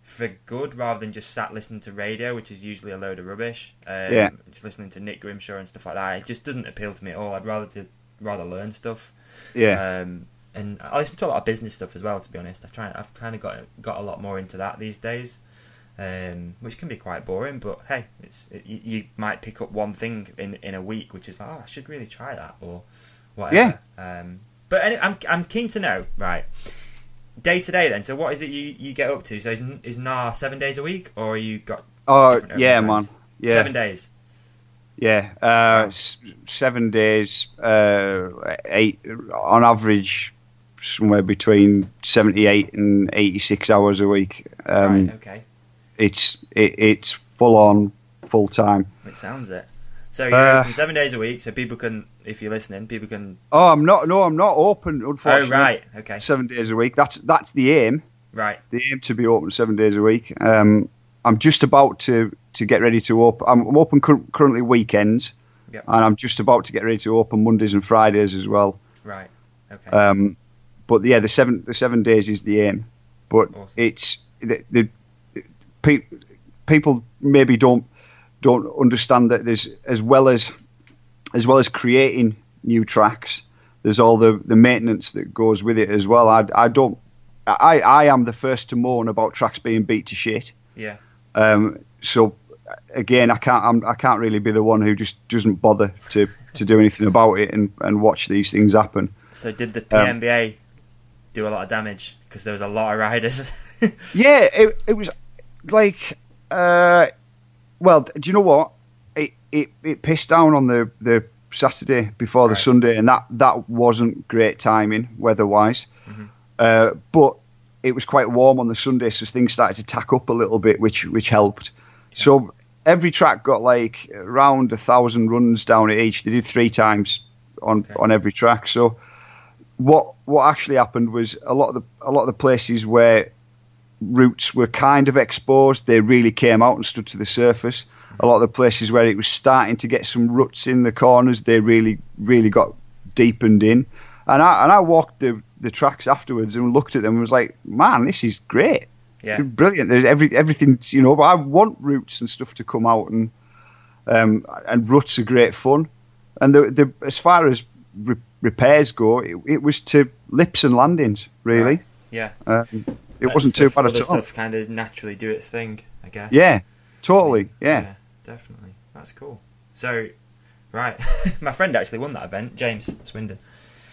for good rather than just sat listening to radio, which is usually a load of rubbish. Um, Yeah. Just listening to Nick Grimshaw and stuff like that. It just doesn't appeal to me at all. I'd rather to rather learn stuff. Yeah, Um, and I listen to a lot of business stuff as well. To be honest, I try. I've kind of got got a lot more into that these days, um, which can be quite boring. But hey, it's it, you, you might pick up one thing in in a week, which is like, oh, I should really try that or whatever. Yeah. Um, but any, I'm I'm keen to know, right? Day to day, then. So, what is it you, you get up to? So, is, is Gnar seven days a week, or you got oh yeah, man, yeah. seven days? Yeah, uh, seven days, uh, eight on average, somewhere between seventy-eight and eighty-six hours a week. Um, right. Okay. It's it, it's full on, full time. It sounds it. So you're Uh, open seven days a week, so people can, if you're listening, people can. Oh, I'm not. No, I'm not open. Oh right, okay, seven days a week. That's that's the aim. right, The aim to be open seven days a week. Um, I'm just about to to get ready to open. I'm, I'm open cur- currently weekends, Yep. and I'm just about to get ready to open Mondays and Fridays as well. right, okay. Um, but yeah, the seven the seven days is the aim. But Awesome. it's the, the, pe- people maybe don't don't understand that there's as well as as well as creating new tracks. There's all the, the maintenance that goes with it as well. I, I don't. I, I am the first to moan about tracks being beat to shit. yeah, Um, so again, I can't I'm, I can't really be the one who just doesn't bother to, to do anything about it and, and watch these things happen. So did the Um, PMBA do a lot of damage because there was a lot of riders? Yeah, it, it was like, uh, well, do you know what? It, it it pissed down on the, the Saturday before the Sunday, and that, that wasn't great timing weather wise. Mm-hmm. Uh, but it was quite warm on the Sunday, so things started to tack up a little bit, which which helped. So every track got like around a thousand runs down at each. They did three times on Okay. on every track. So what what actually happened was a lot of the a lot of the places where routes were kind of exposed, they really came out and stood to the surface. A lot of the places where it was starting to get some ruts in the corners, they really really got deepened in. And I and I walked the the tracks afterwards and looked at them and was like, man, this is great. yeah, Brilliant. There's every everything's you know. But I want roots and stuff to come out and um, and ruts are great fun. And the the as far as re- repairs go, it, it was to lips and landings really. Right. yeah. Um, it wasn't too bad at all. Stuff kind of naturally do its thing, I guess. Yeah, totally. Yeah. definitely. That's cool. So, right, my friend actually won that event, James Swindon.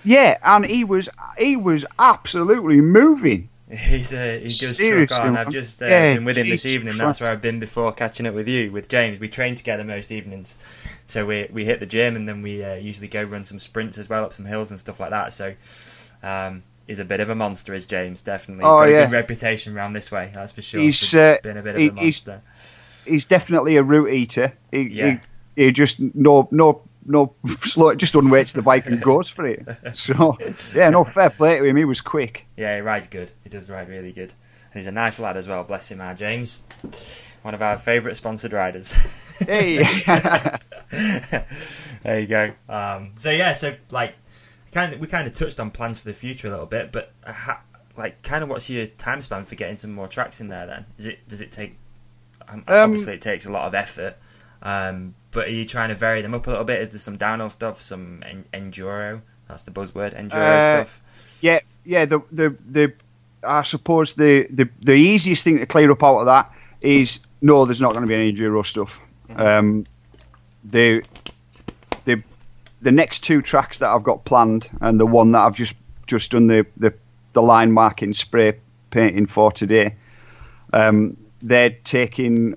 Yeah, and he was he was absolutely moving. He's uh, he does Seriously, truck on. I've just uh, Yeah, been with him this evening. That's where I've been before catching up with you, with James. We train together most evenings, so we we hit the gym and then we uh, usually go run some sprints as well up some hills and stuff like that. So, um, he's a bit of a monster, is James. Definitely, he's Oh, got a yeah. good reputation around this way. That's for sure. He's, He's uh, been a bit of he- a monster. He's definitely a root eater. He, Yeah. he, he just no no no slow. Just unweights the bike and goes for it. So yeah, no fair play to him. He was quick. Yeah, he rides good. He does ride really good. He's a nice lad as well. Bless him, our James. One of our favourite sponsored riders. Hey. there you go. Um, so yeah, so like, kind of, we kind of touched on plans for the future a little bit, but uh, ha- like, kind of, what's your time span for getting some more tracks in there? Then is it does it take? Um, obviously, it takes a lot of effort. Um, but are you trying to vary them up a little bit? Is there some downhill stuff, some en- enduro? That's the buzzword, enduro Uh, stuff. Yeah, yeah. The the the I suppose the, the the easiest thing to clear up out of that is no, there's not going to be any enduro stuff. Um, the the the next two tracks that I've got planned, and the one that I've just just done the the, the line marking spray painting for today, um, they're taking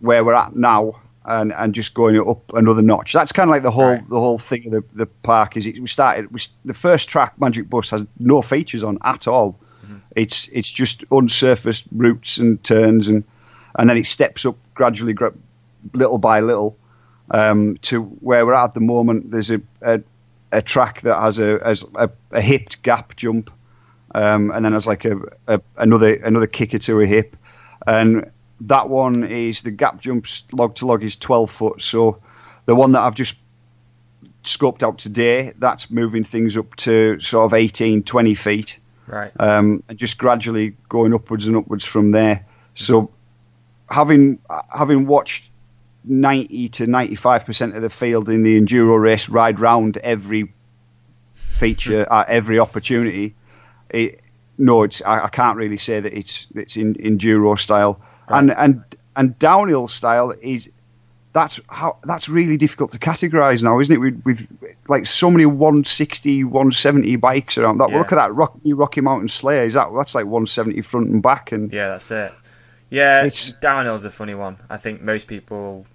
where we're at now. And, and just going up another notch. That's kind of like the whole Right. the whole thing of the, the park. Is it, we started we, the first track Magic Bus has no features on at all. It's it's just unsurfaced routes and turns and and then it steps up gradually, gra- little by little, um, to where we're at at the moment. There's a a, a track that has a has a, a hipped gap jump, um, and then there's like a, a another another kicker to a hip, and that one is the gap jumps log to log is 12 foot. So the one that I've just scoped out today, that's moving things up to sort of 18, 20 feet Right. um, and just gradually going upwards and upwards from there. So, having having watched ninety to ninety five percent of the field in the enduro race ride round every feature at every opportunity, it, no, it's I, I can't really say that it's it's in enduro style, and and and downhill style is. That's how. That's really difficult to categorize now, isn't it? With, with like so many 160, 170 bikes around. That Yeah. look at that Rocky, Rocky Mountain Slayer. Is that that's like 170 front and back, and Yeah, that's it. Yeah, It's- downhill's a funny one. I think most people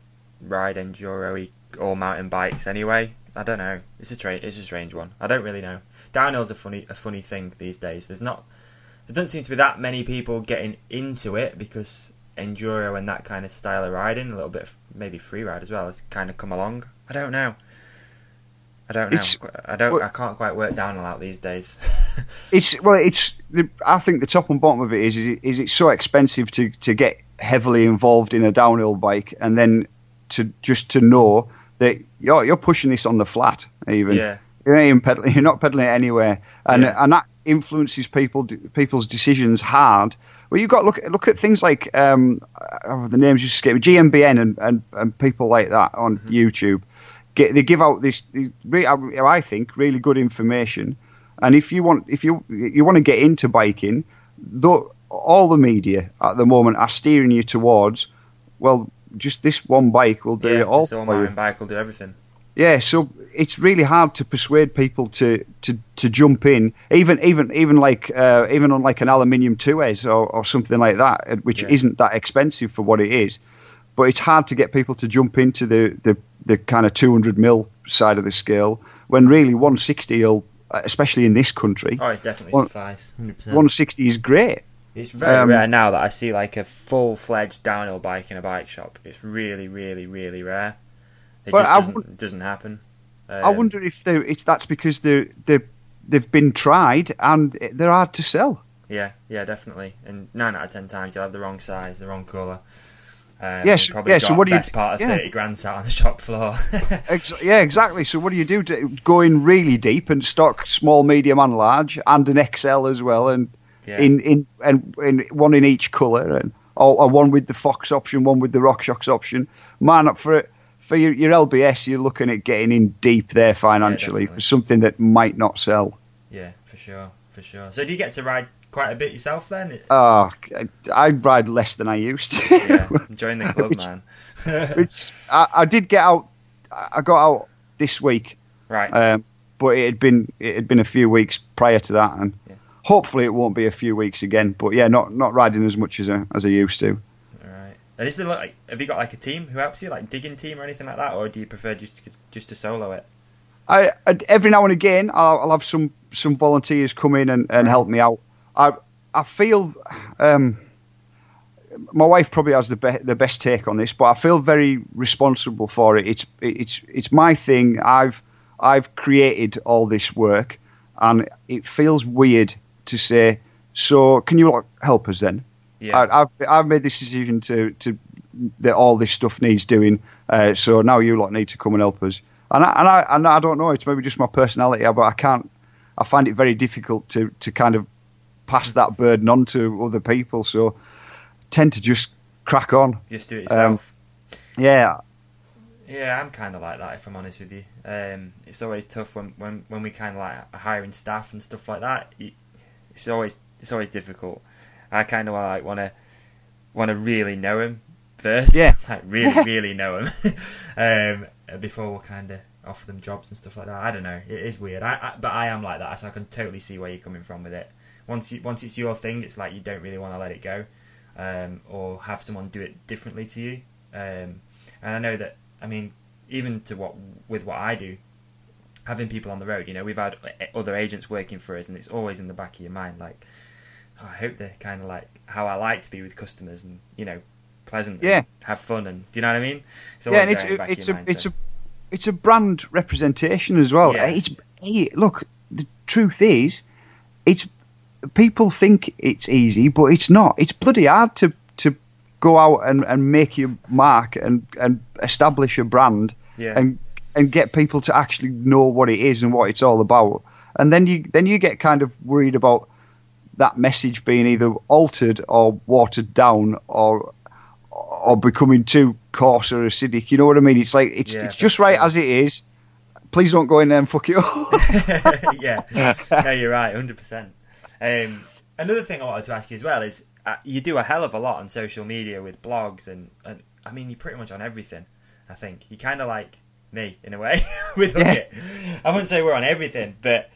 ride enduro or mountain bikes anyway. I don't know. It's a tra- it's a strange one. I don't really know. Downhill's a funny a funny thing these days. There's not there doesn't seem to be that many people getting into it because enduro and that kind of style of riding, a little bit of maybe free ride as well, has kind of come along. I don't know. I don't know. It's- I don't. well- I can't quite work downhill out these days. it's well, it's. The, I think the top and bottom of it is is, it, is it's so expensive to to get heavily involved in a downhill bike, and then to just to know that you're you're pushing this on the flat, even. yeah. You're not even pedaling. You're not pedaling it anywhere, and Yeah. and that influences people people's decisions hard. Well, you've got to look at look at things like um, oh, the names you just escape me, GMBN and, and, and people like that on Mm-hmm. YouTube. Get, they give out this, re- I I think, really good information. And if you want, if you you want to get into biking, though all the media at the moment are steering you towards, well, just this one bike will do Yeah, it all this all mountain bike will do everything. Yeah, so it's really hard to persuade people to, to, to jump in, even even even like uh, even on like an aluminium two S or, or something like that, uh, which Yeah. isn't that expensive for what it is. But it's hard to get people to jump into the, the, the kind of 200 mil side of the scale when really 160 will, especially in this country, Oh, it's definitely suffice. 100%. 160 is great. It's very Um, rare now that I see like a full fledged downhill bike in a bike shop. It's really, really, really rare. It Well, just doesn't, doesn't happen. I Um, wonder if they it's that's because they they they've been tried and they're hard to sell. Yeah, yeah, definitely. And nine out of ten times you'll have the wrong size, the wrong colour. Um, Yes, you've yeah, so what do you- best part of yeah. thirty grand sat on the shop floor. Ex- yeah, exactly. So what do you do to go in really deep and stock small, medium, and large, and an XL as well, and yeah, in in and in one in each colour, and or, or one with the Fox option, one with the RockShox option. Man, up for for your, your LBS, you're looking at getting in deep there financially definitely. for something that might not sell. yeah, for sure, for sure. So do you get to ride quite a bit yourself then? Oh, I, I ride less than I used to. yeah, join the club, Which- man. Which I, I did get out. I got out this week. right. Um, but it had been it had been a few weeks prior to that, and Yeah. Hopefully it won't be a few weeks again. But yeah, not not riding as much as I, as I used to. Right. And is there like, have you got like a team who helps you, like digging team or anything like that, or do you prefer just to, just to solo it? I, I every now and again I'll, I'll have some some volunteers come in and, and help me out. I I feel um, my wife probably has the be- the best take on this, but I feel very responsible for it. It's it's it's my thing. I've I've created all this work, and it feels weird to say. So can you help us then? Yeah. I, I've I've made this decision to to that all this stuff needs doing. Uh, so now you lot need to come and help us. And I, and I and I don't know. It's maybe just my personality, but I can't. I find it very difficult to to kind of pass that burden on to other people. So I tend to just crack on. Just do it yourself. Yeah, Yeah, I'm kind of like that. If I'm honest with you, um, it's always tough when when, when we kind of like hiring staff and stuff like that. You- It's always it's always difficult. I kind of like want to want to really know him first. Yeah. like really really know him um, before we'll kind of offer them jobs and stuff like that. I don't know. It is weird. I, I but I am like that, so I can totally see where you're coming from with it. Once you, once it's your thing, it's like you don't really want to let it go, um, or have someone do it differently to you. Um, and I know that I mean, even to what with what I do, having people on the road, you know, we've had eh, other agents working for us, and it's always in the back of your mind, like, oh, I hope they're kind of like how I like to be with customers, and you know, pleasant, Yeah. and have fun, and do you know what I mean? It's yeah, and it's a, it's a mind, it's so- a it's a brand representation as well. Yeah. It's hey, look, the truth is, it's people think it's easy, but it's not. It's bloody hard to to go out and, and make your mark and, and establish a brand yeah, and and get people to actually know what it is and what it's all about. And then you then you get kind of worried about that message being either altered or watered down or or becoming too coarse or acidic. You know what I mean? It's like it's Yeah, it's just right true. as it is. Please don't go in there and fuck it up. yeah, no, you're right, hundred percent. Um, another thing I wanted to ask you as well is uh, you do a hell of a lot on social media with blogs and, and I mean you're pretty much on everything. I think you kind of like me in a way with Hook Yeah. It. I wouldn't say we're on everything, but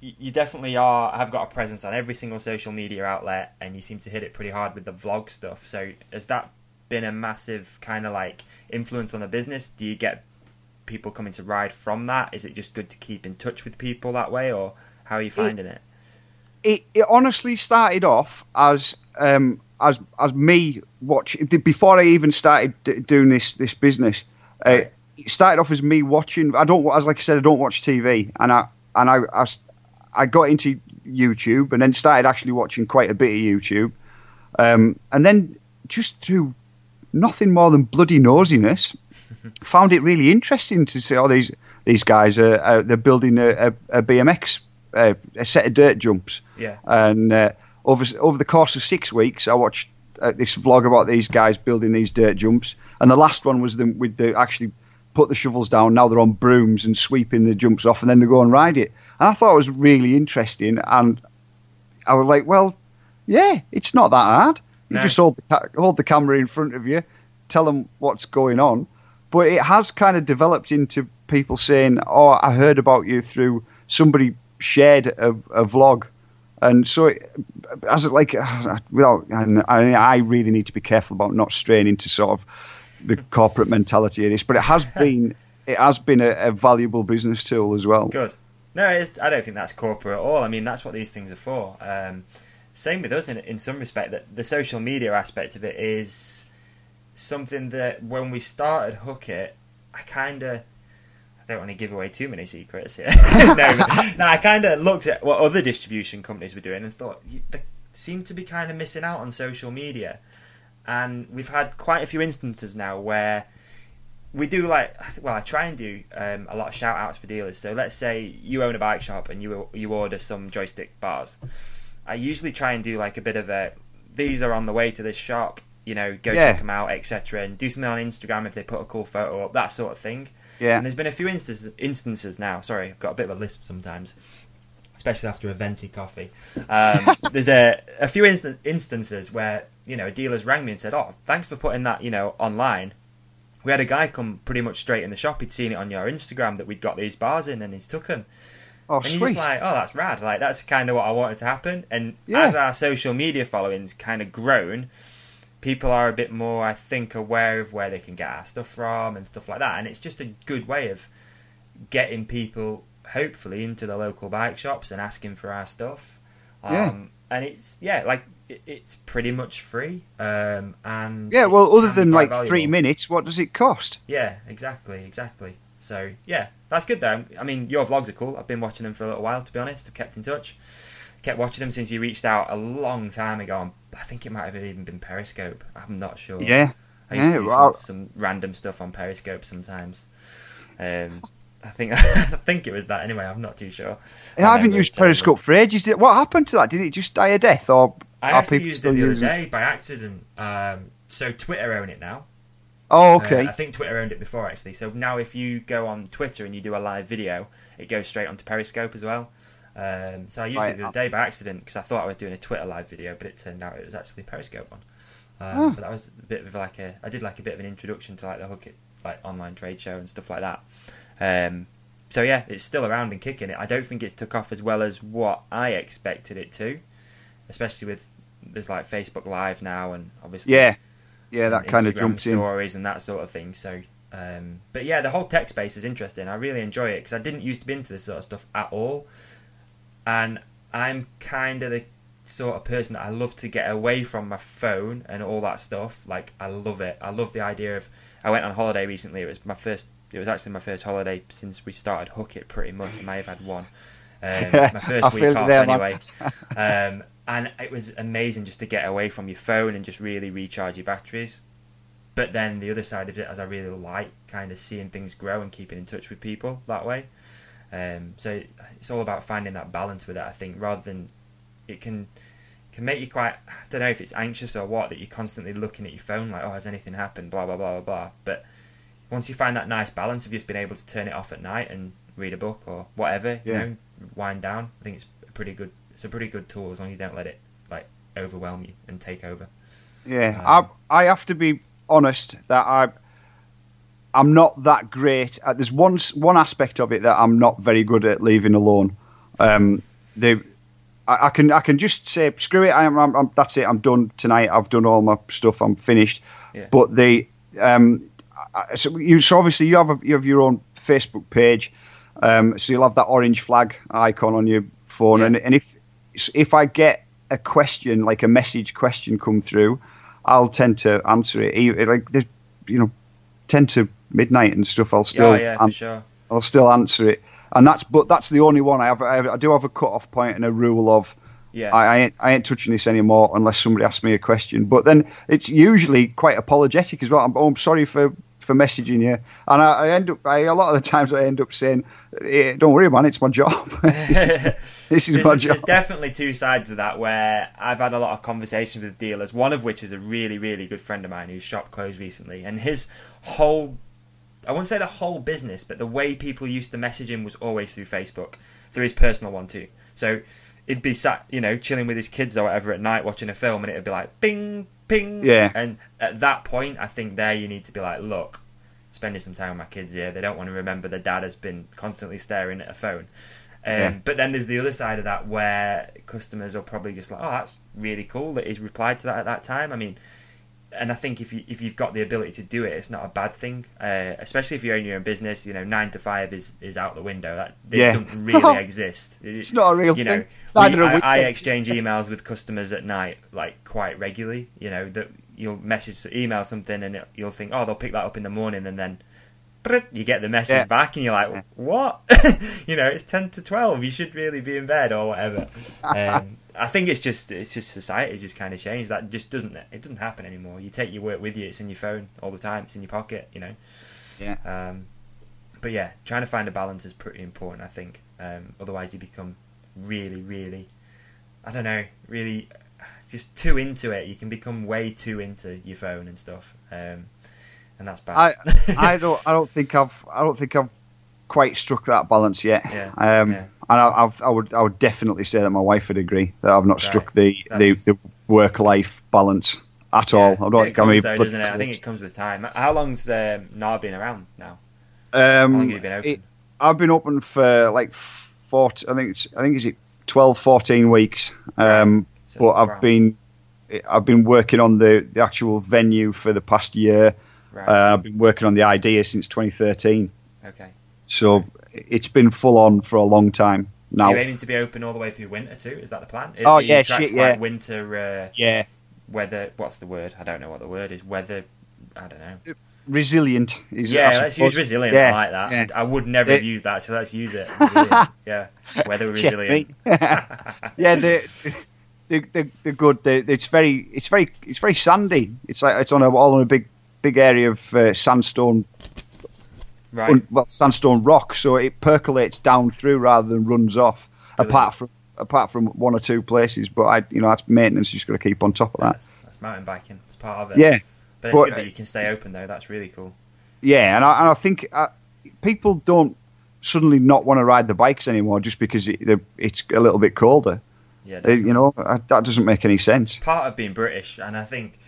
you definitely are have got a presence on every single social media outlet, and you seem to hit it pretty hard with the vlog stuff. So has that been a massive kind of like influence on the business? Do you get people coming to ride from that? Is it just good to keep in touch with people that way, or how are you finding it? it, it honestly started off as um, as as me watching before I even started d- doing this this business. Uh. It started off as me watching. I don't as like I said, I don't watch TV, and I and I, I I got into YouTube and then started actually watching quite a bit of YouTube, um, and then just through nothing more than bloody nosiness, found it really interesting to see all these these guys are, are they're building a, a, a BMX uh, a set of dirt jumps. Yeah, And uh, over over the course of six weeks, I watched uh, this vlog about these guys building these dirt jumps. And the last one was them with the actually put the shovels down. Now they're on brooms and sweeping the jumps off, and then they go and ride it. And I thought it was really interesting. And I was like, well, yeah, it's not that hard. You No. just hold the hold the camera in front of you, tell them what's going on. But it has kind of developed into people saying, "Oh, I heard about you through somebody shared a, a vlog." And so, it, as it like, without, and I, I really need to be careful about not straying into sort of the corporate mentality of this. But it has been, it has been a, a valuable business tool as well. good. No, it's, I don't think that's corporate at all. I mean, that's what these things are for. Um, same with us in in some respect. That the social media aspect of it is something that when we started Hookit, I kind of. I don't want to give away too many secrets here. no, but- no, I kind of looked at what other distribution companies were doing and thought they seem to be kind of missing out on social media. And we've had quite a few instances now where we do like well, I try and do um, a lot of shout outs for dealers. So let's say you own a bike shop and you you order some joystick bars. I usually try and do like a bit of a these are on the way to this shop. You know, go Yeah. check them out, etc. And do something on Instagram if they put a cool photo up, that sort of thing. Yeah. And there's been a few instances, instances now. Sorry, I've got a bit of a lisp sometimes, especially after a venti coffee. Um, there's a, a few instan- instances where you know dealers rang me and said, "Oh, thanks for putting that you know online." We had a guy come pretty much straight in the shop. He'd seen it on your Instagram that we'd got these bars in, and he's took them. Oh, And sweet. like, oh, that's rad. Like that's kind of what I wanted to happen. And Yeah. as our social media following's kind of grown, people are a bit more, I think, aware of where they can get our stuff from and stuff like that. And it's just a good way of getting people, hopefully, into the local bike shops and asking for our stuff. Um, Yeah. And it's yeah, like it's pretty much free. Um, and yeah, well, other than like three minutes, what does it cost? Yeah, exactly, exactly. So yeah, that's good though. I mean, your vlogs are cool. I've been watching them for a little while, to be honest. I've kept in touch. kept watching them since you reached out a long time ago. I think it might have even been Periscope. I'm not sure. Yeah. I used Yeah, to do well- some, some random stuff on Periscope sometimes. Um, I think I think it was that anyway. I'm not too sure. I haven't remember used. Periscope for ages. What happened to that? Did it just die a death, or I are actually used it the other day by accident. Um, so Twitter own it now. Oh, Uh, okay. I think Twitter owned it before actually. So now if you go on Twitter and you do a live video, it goes straight onto Periscope as well. Um, so I used Right. it the other day by accident because I thought I was doing a Twitter live video, but it turned out it was actually Periscope one. Um, Oh. But that was a bit of like a I did like a bit of an introduction to like the Hookit like online trade show and stuff like that. Um, so yeah, it's still around and kicking it. I don't think it's took off as well as what I expected it to, especially with there's like Facebook Live now and obviously yeah, yeah, that kind of jumps in. stories and that sort of thing. So, um, but yeah, the whole tech space is interesting. I really enjoy it because I didn't used to be into this sort of stuff at all, and I'm kind of the sort of person that I love to get away from my phone and all that stuff. Like I love it. I love the idea of. I went on holiday recently. It was my first. It was actually my first holiday since we started Hookit. Pretty much, I may have had one. Um, my first week off, anyway. um, and it was amazing just to get away from your phone and just really recharge your batteries. But then the other side of it, as I really like, kind of seeing things grow and keeping in touch with people that way. Um, so it's all about finding that balance with it. I think rather than it can can make you quite I don't know if it's anxious or what that you're constantly looking at your phone like oh has anything happened blah blah blah blah blah. But once you find that nice balance of just being able to turn it off at night and read a book or whatever, you know, wind down. I think it's a pretty good. It's a pretty good tool as long as you don't let it like overwhelm you and take over. Yeah, Um, I I have to be honest that I I'm not that great. Uh, there's one one aspect of it that I'm not very good at leaving alone. Um, the I, I can I can just say screw it. I am I'm, I'm, that's it. I'm done tonight. I've done all my stuff. I'm finished. Yeah. But the um, so you so obviously you have a, you have your own Facebook page. Um, so you'll have that orange flag icon on your phone, Yeah. and and if if I get a question like a message question come through, I'll tend to answer it. Like there's, you know, ten to midnight and stuff. I'll still oh yeah, an- sure. I'll still answer it. And that's but that's the only one I have. I, have, I do have a cut off point and a rule of Yeah. I, I ain't I ain't touching this anymore unless somebody asks me a question. But then it's usually quite apologetic as well. I'm, oh, I'm sorry for for messaging you, and I, I end up I, a lot of the times I end up saying, eh, "Don't worry, man, it's my job. this is, this is there's, my there's job." definitely two sides of that where I've had a lot of conversations with dealers. One of which is a really, really good friend of mine whose shop closed recently, and his whole I wouldn't say the whole business, but the way people used to message him was always through Facebook, through his personal one too. So he'd be sat, you know, chilling with his kids or whatever at night watching a film, and it'd be like ping, ping. Yeah. And at that point, I think there you need to be like, look, spending some time with my kids here. They don't want to remember their dad has been constantly staring at a phone. Um, Yeah. But then there's the other side of that where customers are probably just like, oh, that's really cool that he's replied to that at that time. I mean, and I think if you if you've got the ability to do it, it's not a bad thing. Uh, especially if you own your own business, you know, nine to five is, is out the window. That they Yeah. don't really exist. It's not a real you know, thing. Neither we- I, I exchange emails with customers at night like quite regularly. You know that you'll message email something and it, you'll think, oh, they'll pick that up in the morning, and then you get the message Yeah. back, and you're like, what? you know, it's ten to twelve. You should really be in bed or whatever. Um, I think it's just it's just society's just kind of changed. That just doesn't it doesn't happen anymore. You take your work with you. It's in your phone all the time. It's in your pocket. You know. Yeah. Um, but yeah, trying to find a balance is pretty important. I think. Um, otherwise, you become really, really, I don't know, really, just too into it. You can become way too into your phone and stuff, um, and that's bad. I don't I don't think I've I don't think I've quite struck that balance yet. Yeah, Um, yeah. And I, I've, I would I would definitely say that my wife would agree that I've not Right. struck the, the, That's- the work life balance at all. I don't it think comes though, doesn't it? I think it comes with time. How long's um, Gnar been around now? How long Um, have you been open? it- I've been open for like 40, I think it's I think is it 12, 14 weeks. Um, So, but I've wow. been I've been working on the, the actual venue for the past year. Right. Uh, I've been working on the idea since 2013. okay. So it's been full on for a long time now. You're you aiming to be open all the way through winter too? Is that the plan? Oh, yeah, shit, yeah. Winter uh, yeah, weather. What's the word? I don't know what the word is. Weather. I don't know. resilient. Is, Yeah, let's use resilient. Yeah, I like that. yeah. I would never have used that, so let's use it. Yeah, weather resilient. yeah, they're, they're, they're good. They're, it's very, it's very, it's very sandy. It's like it's on a all on a big, big area of uh, sandstone, Right. un, well, sandstone rock, so it percolates down through rather than runs off. Brilliant. Apart from apart from one or two places, but I, you know, that's maintenance. You just got to keep on top of that. That's, that's mountain biking. It's part of it. Yeah, But it's but- good that you can stay open though. That's really cool. yeah, and I, and I think uh, people don't suddenly not want to ride the bikes anymore just because it, it's a little bit colder. Yeah. Uh, definitely. you know, that doesn't make any sense. part of being British, and I think,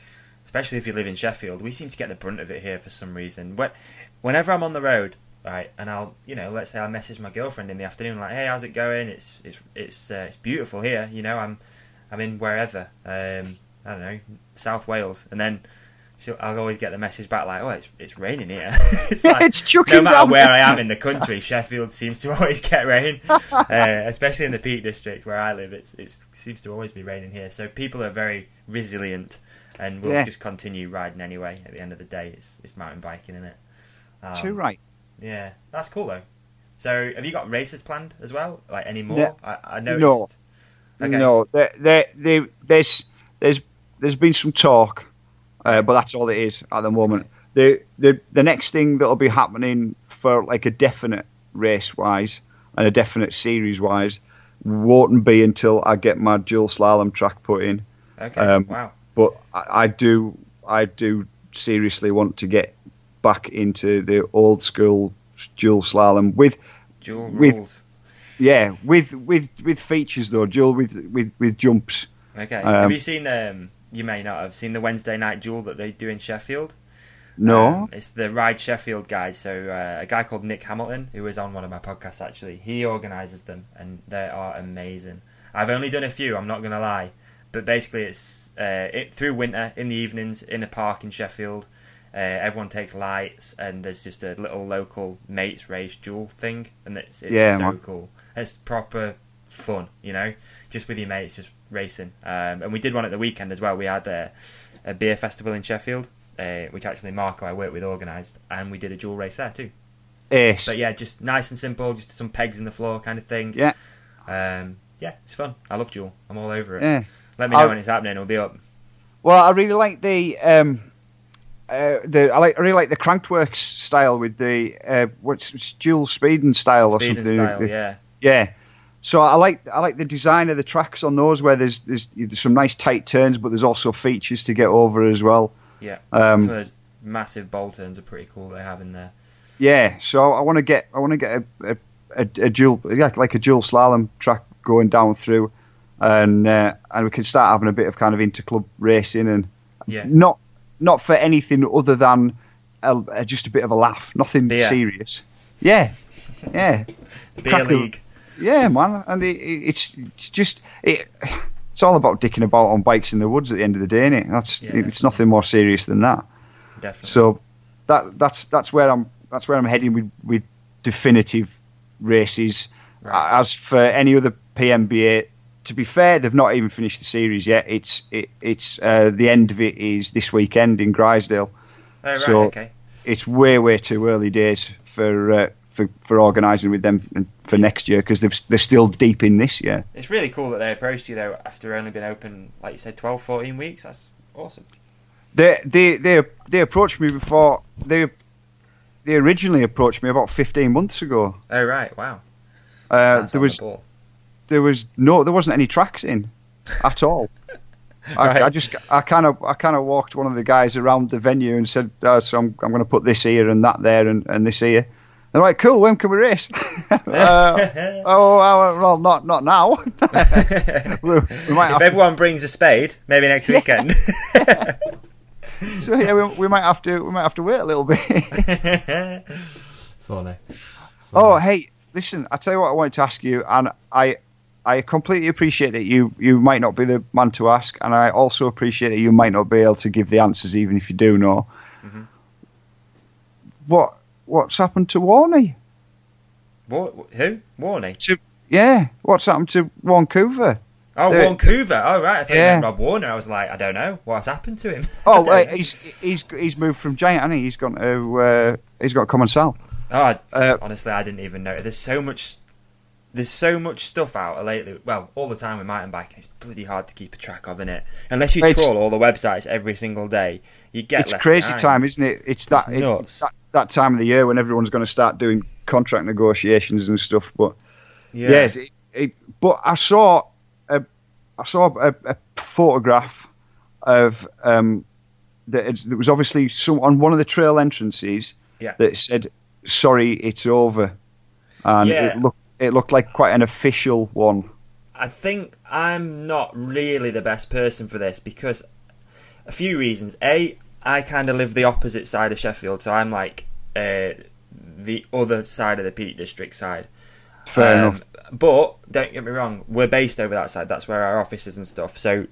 especially if you live in Sheffield, we seem to get the brunt of it here for some reason. When, whenever I'm on the road, right, and I'll, you know, let's say I message my girlfriend in the afternoon, like, hey, how's it going? It's it's it's uh, it's beautiful here. You know, I'm I'm in wherever, um, I don't know, South Wales, and then. She'll, I'll always get the message back like, "Oh, it's it's raining here." it's like, It's no matter down. where I am in the country, Sheffield seems to always get rain, uh, especially in the Peak District where I live. It's it seems to always be raining here, so people are very resilient and we'll Yeah. just continue riding anyway. At the end of the day, it's it's mountain biking, isn't it? Um, Too right. Yeah, that's cool though. So, have you got races planned as well? Like any more? Yeah. I, I noticed. No. Okay. No, there, there, there, there's there's there's been some talk, uh, but that's all it is at the moment. The the the next thing that'll be happening for like a definite race wise and a definite series wise won't be until I get my dual slalom track put in. Okay. Um, wow. But I, I do I do seriously want to get back into the old school dual slalom with Dual with- rules. yeah with with with features though dual with with with jumps. Okay. um, have you seen? Um, you may not have seen the Wednesday night duel that they do in Sheffield. No. Um, it's the Ride Sheffield guys. So uh, a guy called Nick Hamilton, who was on one of my podcasts actually, he organises them, and they are amazing. I've only done a few. I'm not going to lie, but basically it's uh, it through winter in the evenings in a park in Sheffield. Uh, everyone takes lights, and there's just a little local mates race duel thing, and it's, it's Yeah, so man. cool. It's proper fun, you know, just with your mates, just racing. Um, and we did one at the weekend as well. We had a, a beer festival in Sheffield, uh, which actually Marco I work with organised, and we did a dual race there too. Ace. But yeah, just nice and simple, just some pegs in the floor kind of thing. Yeah. Um, yeah, it's fun. I love dual. I'm all over it. Yeah. Let me know I'll- when it's happening. It'll be up. Well, I really like the um, uh, the I like I really like the Crankworx style with the uh, what's dual speed and style or Speed and something. style, yeah. Yeah. So I like I like the design of the tracks on those where there's there's, there's some nice tight turns, but there's also features to get over as well. Yeah. Um, Some of those massive bowl turns are pretty cool they have in there. Yeah. So I want to get I want to get a, a, a, a dual yeah, like a dual slalom track going down through, and uh, and we can start having a bit of kind of interclub racing and Yeah. not not for anything other than a, a- just a bit of a laugh, nothing Beer. serious. Yeah, yeah, Beer league. yeah, man. And it, it, it's it's just it. It's all about dicking about on bikes in the woods at the end of the day, innit? That's Yeah, it's nothing more serious than that. Definitely. So that that's that's where I'm that's where I'm heading with with definitive races. Right. As for any other PMBA, to be fair, they've not even finished the series yet. It's it, it's uh, the end of it is this weekend in Grizedale. oh, right, so- okay. It's way way too early days for uh, for for organising with them for next year because they've they're still deep in this year. It's really cool that they approached you though after only been open, like you said, 12, 14 weeks. That's awesome. They they they they approached me before they they originally approached me about fifteen months ago. Oh right, wow. Uh, That's there was the. There was no there wasn't any tracks in at all. I, Right. I just I kind of I kind of walked one of the guys around the venue and said, oh, "So I'm I'm going to put this here and that there and, and this here." They're like, "Cool, when can we race?" uh, oh uh, well, not not now. we, we might if have to, everyone brings a spade, maybe next weekend. so, yeah, we, we might have to we might have to wait a little bit. Funny. oh, hey, listen, I tell you what I wanted to ask you, and I I completely appreciate that you you might not be the man to ask, and I also appreciate that you might not be able to give the answers, even if you do know. Mhm. What what's happened to Warney? What? Who? Warney. Yeah, what's happened to Vancouver? Oh, Vancouver. Oh, right. I thought Yeah. you meant Rob Warner. I was like, I don't know what's happened to him. Oh, uh, he's he's he's moved from Giant, hasn't he? He's gone to uh, he's got to come and sell. Oh, I- Uh, honestly, I didn't even know. There's so much. There's so much stuff out lately. Well, all the time with mountain biking, it's bloody hard to keep a track of, isn't it? Unless you It's- trawl all the websites every single day, you get it's crazy behind. time, isn't it? It's that It's it- nuts. that that time of the year when everyone's going to start doing contract negotiations and stuff. But Yeah. yes, it, it, but I saw a I saw a, a photograph of um that it, was obviously some on one of the trail entrances Yeah. that said "Sorry, it's over," and Yeah. it looked it looked like quite an official one. I think I'm not really the best person for this because a few reasons. A, I kind of live the opposite side of Sheffield, so I'm like uh, the other side of the Peak District side. Fair Um, enough. But don't get me wrong, we're based over that side. That's where our office is and stuff. So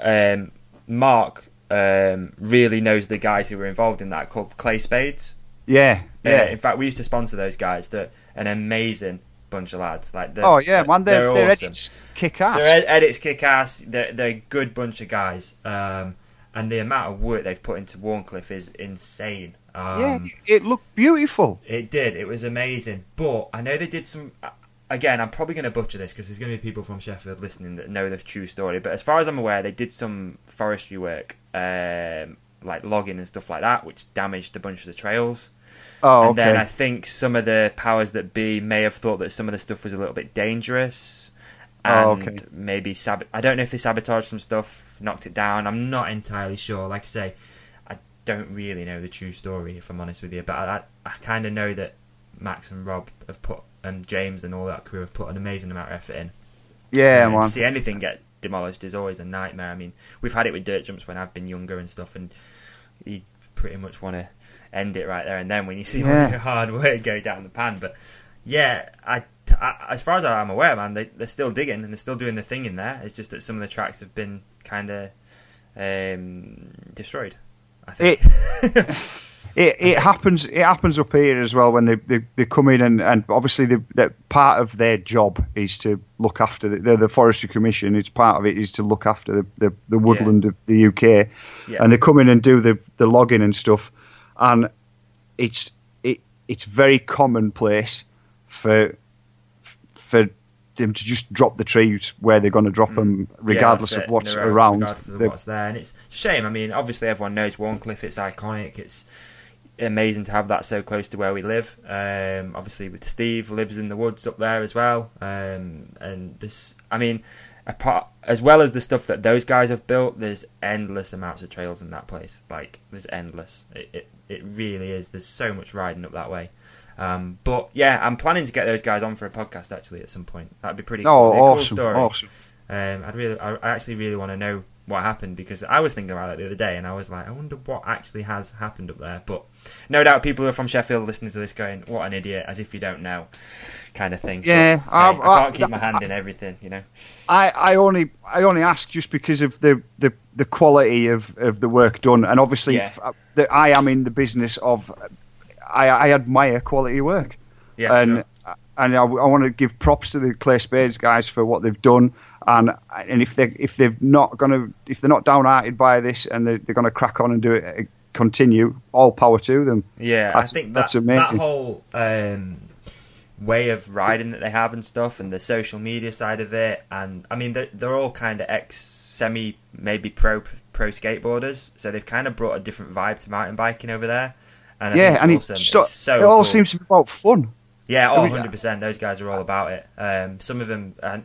um, Mark um, really knows the guys who were involved in that called Clay Spades. Yeah, Uh, yeah. in fact, we used to sponsor those guys. They're an amazing bunch of lads. Like, they're, oh yeah, man, they're their awesome. edits kick ass. Their ed- edits kick ass. They're, they're a good bunch of guys. Um, and the amount of work they've put into Wharncliffe is insane. Um, yeah, it looked beautiful. It did. It was amazing. But I know they did some. uh, Again, I'm probably going to butcher this because there's going to be people from Sheffield listening that know the true story. But as far as I'm aware, they did some forestry work, um, like logging and stuff like that, which damaged a bunch of the trails. Oh, and okay. then I think some of the powers that be may have thought that some of the stuff was a little bit dangerous. And Oh, okay. maybe sab- I don't know if they sabotaged some stuff, knocked it down. I'm not entirely sure. Like I say, I don't really know the true story if I'm honest with you. But I, I, I kind of know that Max and Rob have put and James and all that crew have put an amazing amount of effort in. yeah, And. To see anything get demolished is always a nightmare. I mean, we've had it with dirt jumps when I've been younger and stuff, and you pretty much want to end it right there and then when you see all your hard work go down the pan. But yeah, I, I- as far as I'm aware, man, they, they're still digging and they're still doing the thing in there. It's just that some of the tracks have been kind of um, destroyed. I think. It it happens it happens up here as well when they, they, they come in and, and obviously the, that part of their job is to look after the, the the forestry commission. It's part of it is to look after the, the, the woodland of the UK, Yeah. and they come in and do the, the logging and stuff, and it's it it's very commonplace for for them to just drop the trees where they're going to drop them, regardless Mm. Yeah, of what's uh, around. Regardless of what's there, and it's, it's a shame. I mean, obviously everyone knows Wharncliffe. It's iconic. It's amazing to have that so close to where we live. Um, obviously, with Steve lives in the woods up there as well, um, and this. I mean, apart as well as the stuff that those guys have built, there's endless amounts of trails in that place. Like there's endless. It it, it really is. There's so much riding up that way. Um, but yeah, I'm planning to get those guys on for a podcast actually at some point. That'd be pretty cool. oh, cool awesome! story. Awesome. Um, I'd really, I I actually really want to know what happened because I was thinking about it the other day and I was like, I wonder what actually has happened up there. But no doubt people who are from Sheffield listening to this going, "What an idiot!" as if you don't know, kind of thing. But, Yeah, hey, I- I I- can't keep my hand in everything, you know. I, I only I only ask just because of the, the, the quality of, of the work done, and obviously Yeah. f- uh, that I am in the business of I, I admire quality work, Yeah, and sure. and I, want to give props to the Clay Spades guys for what they've done, and and if they if they've not gonna if they're not downhearted by this and they're, they're gonna crack on and do it uh, continue, all power to them. Yeah, That's- I think that's that, amazing. That whole um, way of riding that they have and stuff, and the social media side of it, and I mean they're, they're all kind of ex semi maybe pro pro skateboarders, so they've kind of brought a different vibe to mountain biking over there. And I yeah, and it's awesome. so, It's so it all cool. seems to be about fun. Yeah, I oh, mean, 100 percent. Those guys are all about it. Um, some of them, uh,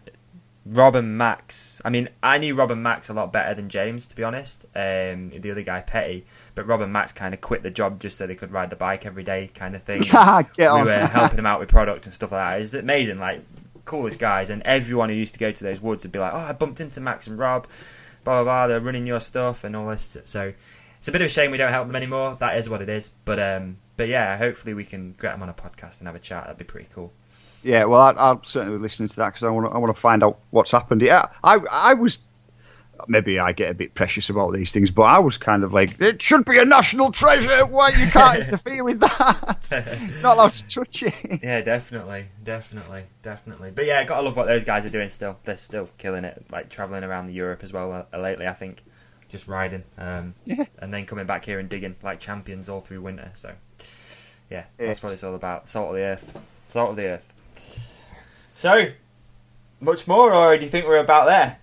Rob and Max. I mean, I knew Rob and Max a lot better than James, to be honest. Um, the other guy, Petty, but Rob and Max kind of quit the job just so they could ride the bike every day, kind of thing. Get we were helping them out with product and stuff like that. It's amazing, like coolest guys, and everyone who used to go to those woods would be like, "Oh, I bumped into Max and Rob, blah blah blah. They're running your stuff and all this." So it's a bit of a shame we don't help them anymore. That is what it is. But um, but yeah, hopefully we can get them on a podcast and have a chat. That'd be pretty cool. Yeah, well, I, I'll certainly be listening to that because I want to. I want to find out what's happened. Yeah, I, I was maybe I get a bit precious about these things, but I was kind of like, it should be a national treasure. Why you can't interfere with that? Not allowed to touch it. Yeah, definitely, definitely, definitely. But yeah, gotta love what those guys are doing. Still, they're still killing it. Like traveling around the Europe as well uh, lately. I think just riding, um, Yeah. and then coming back here and digging like champions all through winter. So yeah, It's- that's what it's all about. Salt of the earth, salt of the earth. So much more, or do you think we're about there?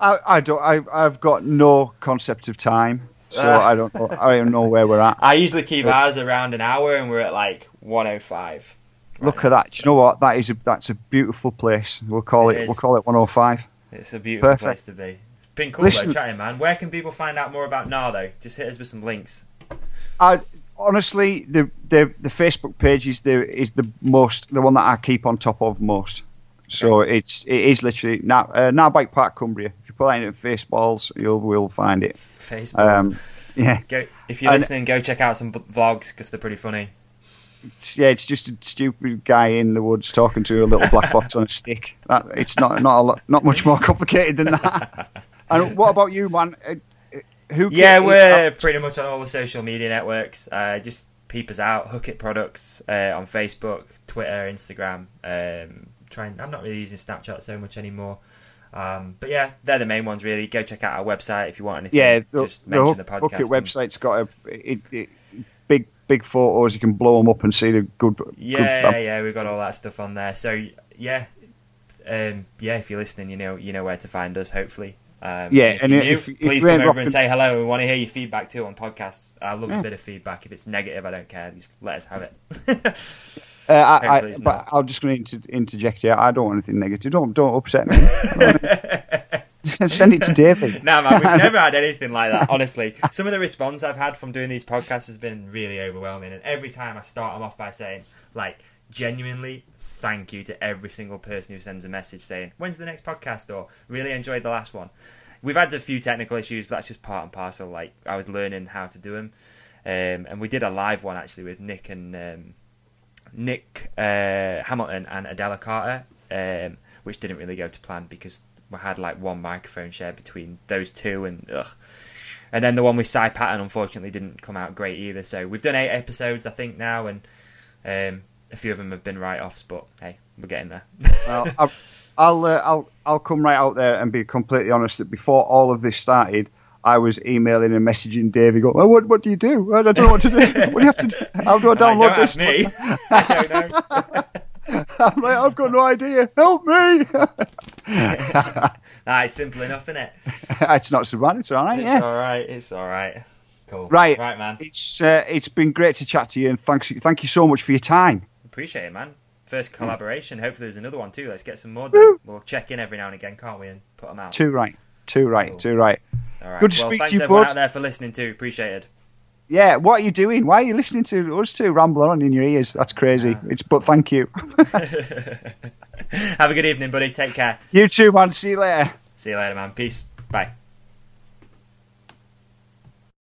I, I don't. I, I've got no concept of time, so Ah. I don't know. I don't know where we're at. I usually keep ours around an hour, and we're at like one oh five. Look at that. Do you know what? That is a that's a beautiful place. We'll call It it. we'll call it 105. It's a beautiful Perfect. place to be. It's been cool Listen- though, chatting, man. Where can people find out more about Nardo? Just hit us with some links. I honestly, the the the Facebook page is the is the most the one that I keep on top of most. So it's it is literally now uh, Gnar Bike Park Cumbria. If you put that in at Faceballs, you'll will find it. Facebook. Um, yeah, go if you're and- listening, go check out some b- vlogs because they're pretty funny. it's, yeah, it's just a stupid guy in the woods talking to a little black box on a stick. That, it's not not a lot, not much more complicated than that. and what about you, man? Uh, uh, Who? Yeah, we're pretty much on all the social media networks. Uh, just peep us out. Hookit Products uh, on Facebook, Twitter, Instagram. Um, trying. I'm not really using Snapchat so much anymore. Um, but yeah, they're the main ones really. Go check out our website if you want anything. Yeah, the, just the mention Hook, the podcast. Hook It and- website's got a it, it, big big photos. You can blow them up and see the good. Yeah, good, yeah, yeah, we've got all that stuff on there. So yeah, um, yeah. If you're listening, you know you know where to find us. Hopefully, um, Yeah, If and you're if- new, if please you come over rocking- and say hello. We want to hear your feedback too on podcasts. I love Yeah. a bit of feedback. If it's negative, I don't care. Just let us have it. Uh, I, I but I'm just going to interject here. I don't want anything negative. Don't don't upset me. Send it to David. no, man, we've never had anything like that. Honestly, some of the response I've had from doing these podcasts has been really overwhelming, and every time I start them off by saying, like, genuinely, thank you to every single person who sends a message saying, "When's the next podcast?" or "Really enjoyed the last one." We've had a few technical issues, but that's just part and parcel. Like, I was learning how to do them, um, and we did a live one actually with Nick and um, Nick uh, Hamilton and Adela Carter, um, which didn't really go to plan because we had like one microphone shared between those two, and ugh. And then the one with Si Paton unfortunately didn't come out great either. So we've done eight episodes, I think now, and um, a few of them have been write-offs, but hey, we're getting there. Well, I'll I'll, uh, I'll I'll come right out there and be completely honest that before all of this started, I was emailing and messaging Davi. Go, oh, what what do you do? I don't know what to do. What do you have to do? How do I download ask this? me. I don't know. I'm like, I've got no idea. Help me! nah, it's simple enough, isn't it? it's not so bad. It's all right. It's yeah. all right. It's all right. Cool. Right. right, man. It's uh, it's been great to chat to you, and thanks thank you so much for your time. Appreciate it, man. First hmm. collaboration. Hopefully, there's another one too. Let's get some more done. We'll check in every now and again, can't we, and put them out. Too right, too right, Cool. too right. All right. Good to well, speak to you, everyone bud. out there for listening too. Appreciated. Yeah, what are you doing? Why are you listening to us two ramble on in your ears? That's crazy. Ah. It's but thank you. Have a good evening, buddy. Take care. you too, man. See you later. See you later, man. Peace. Bye.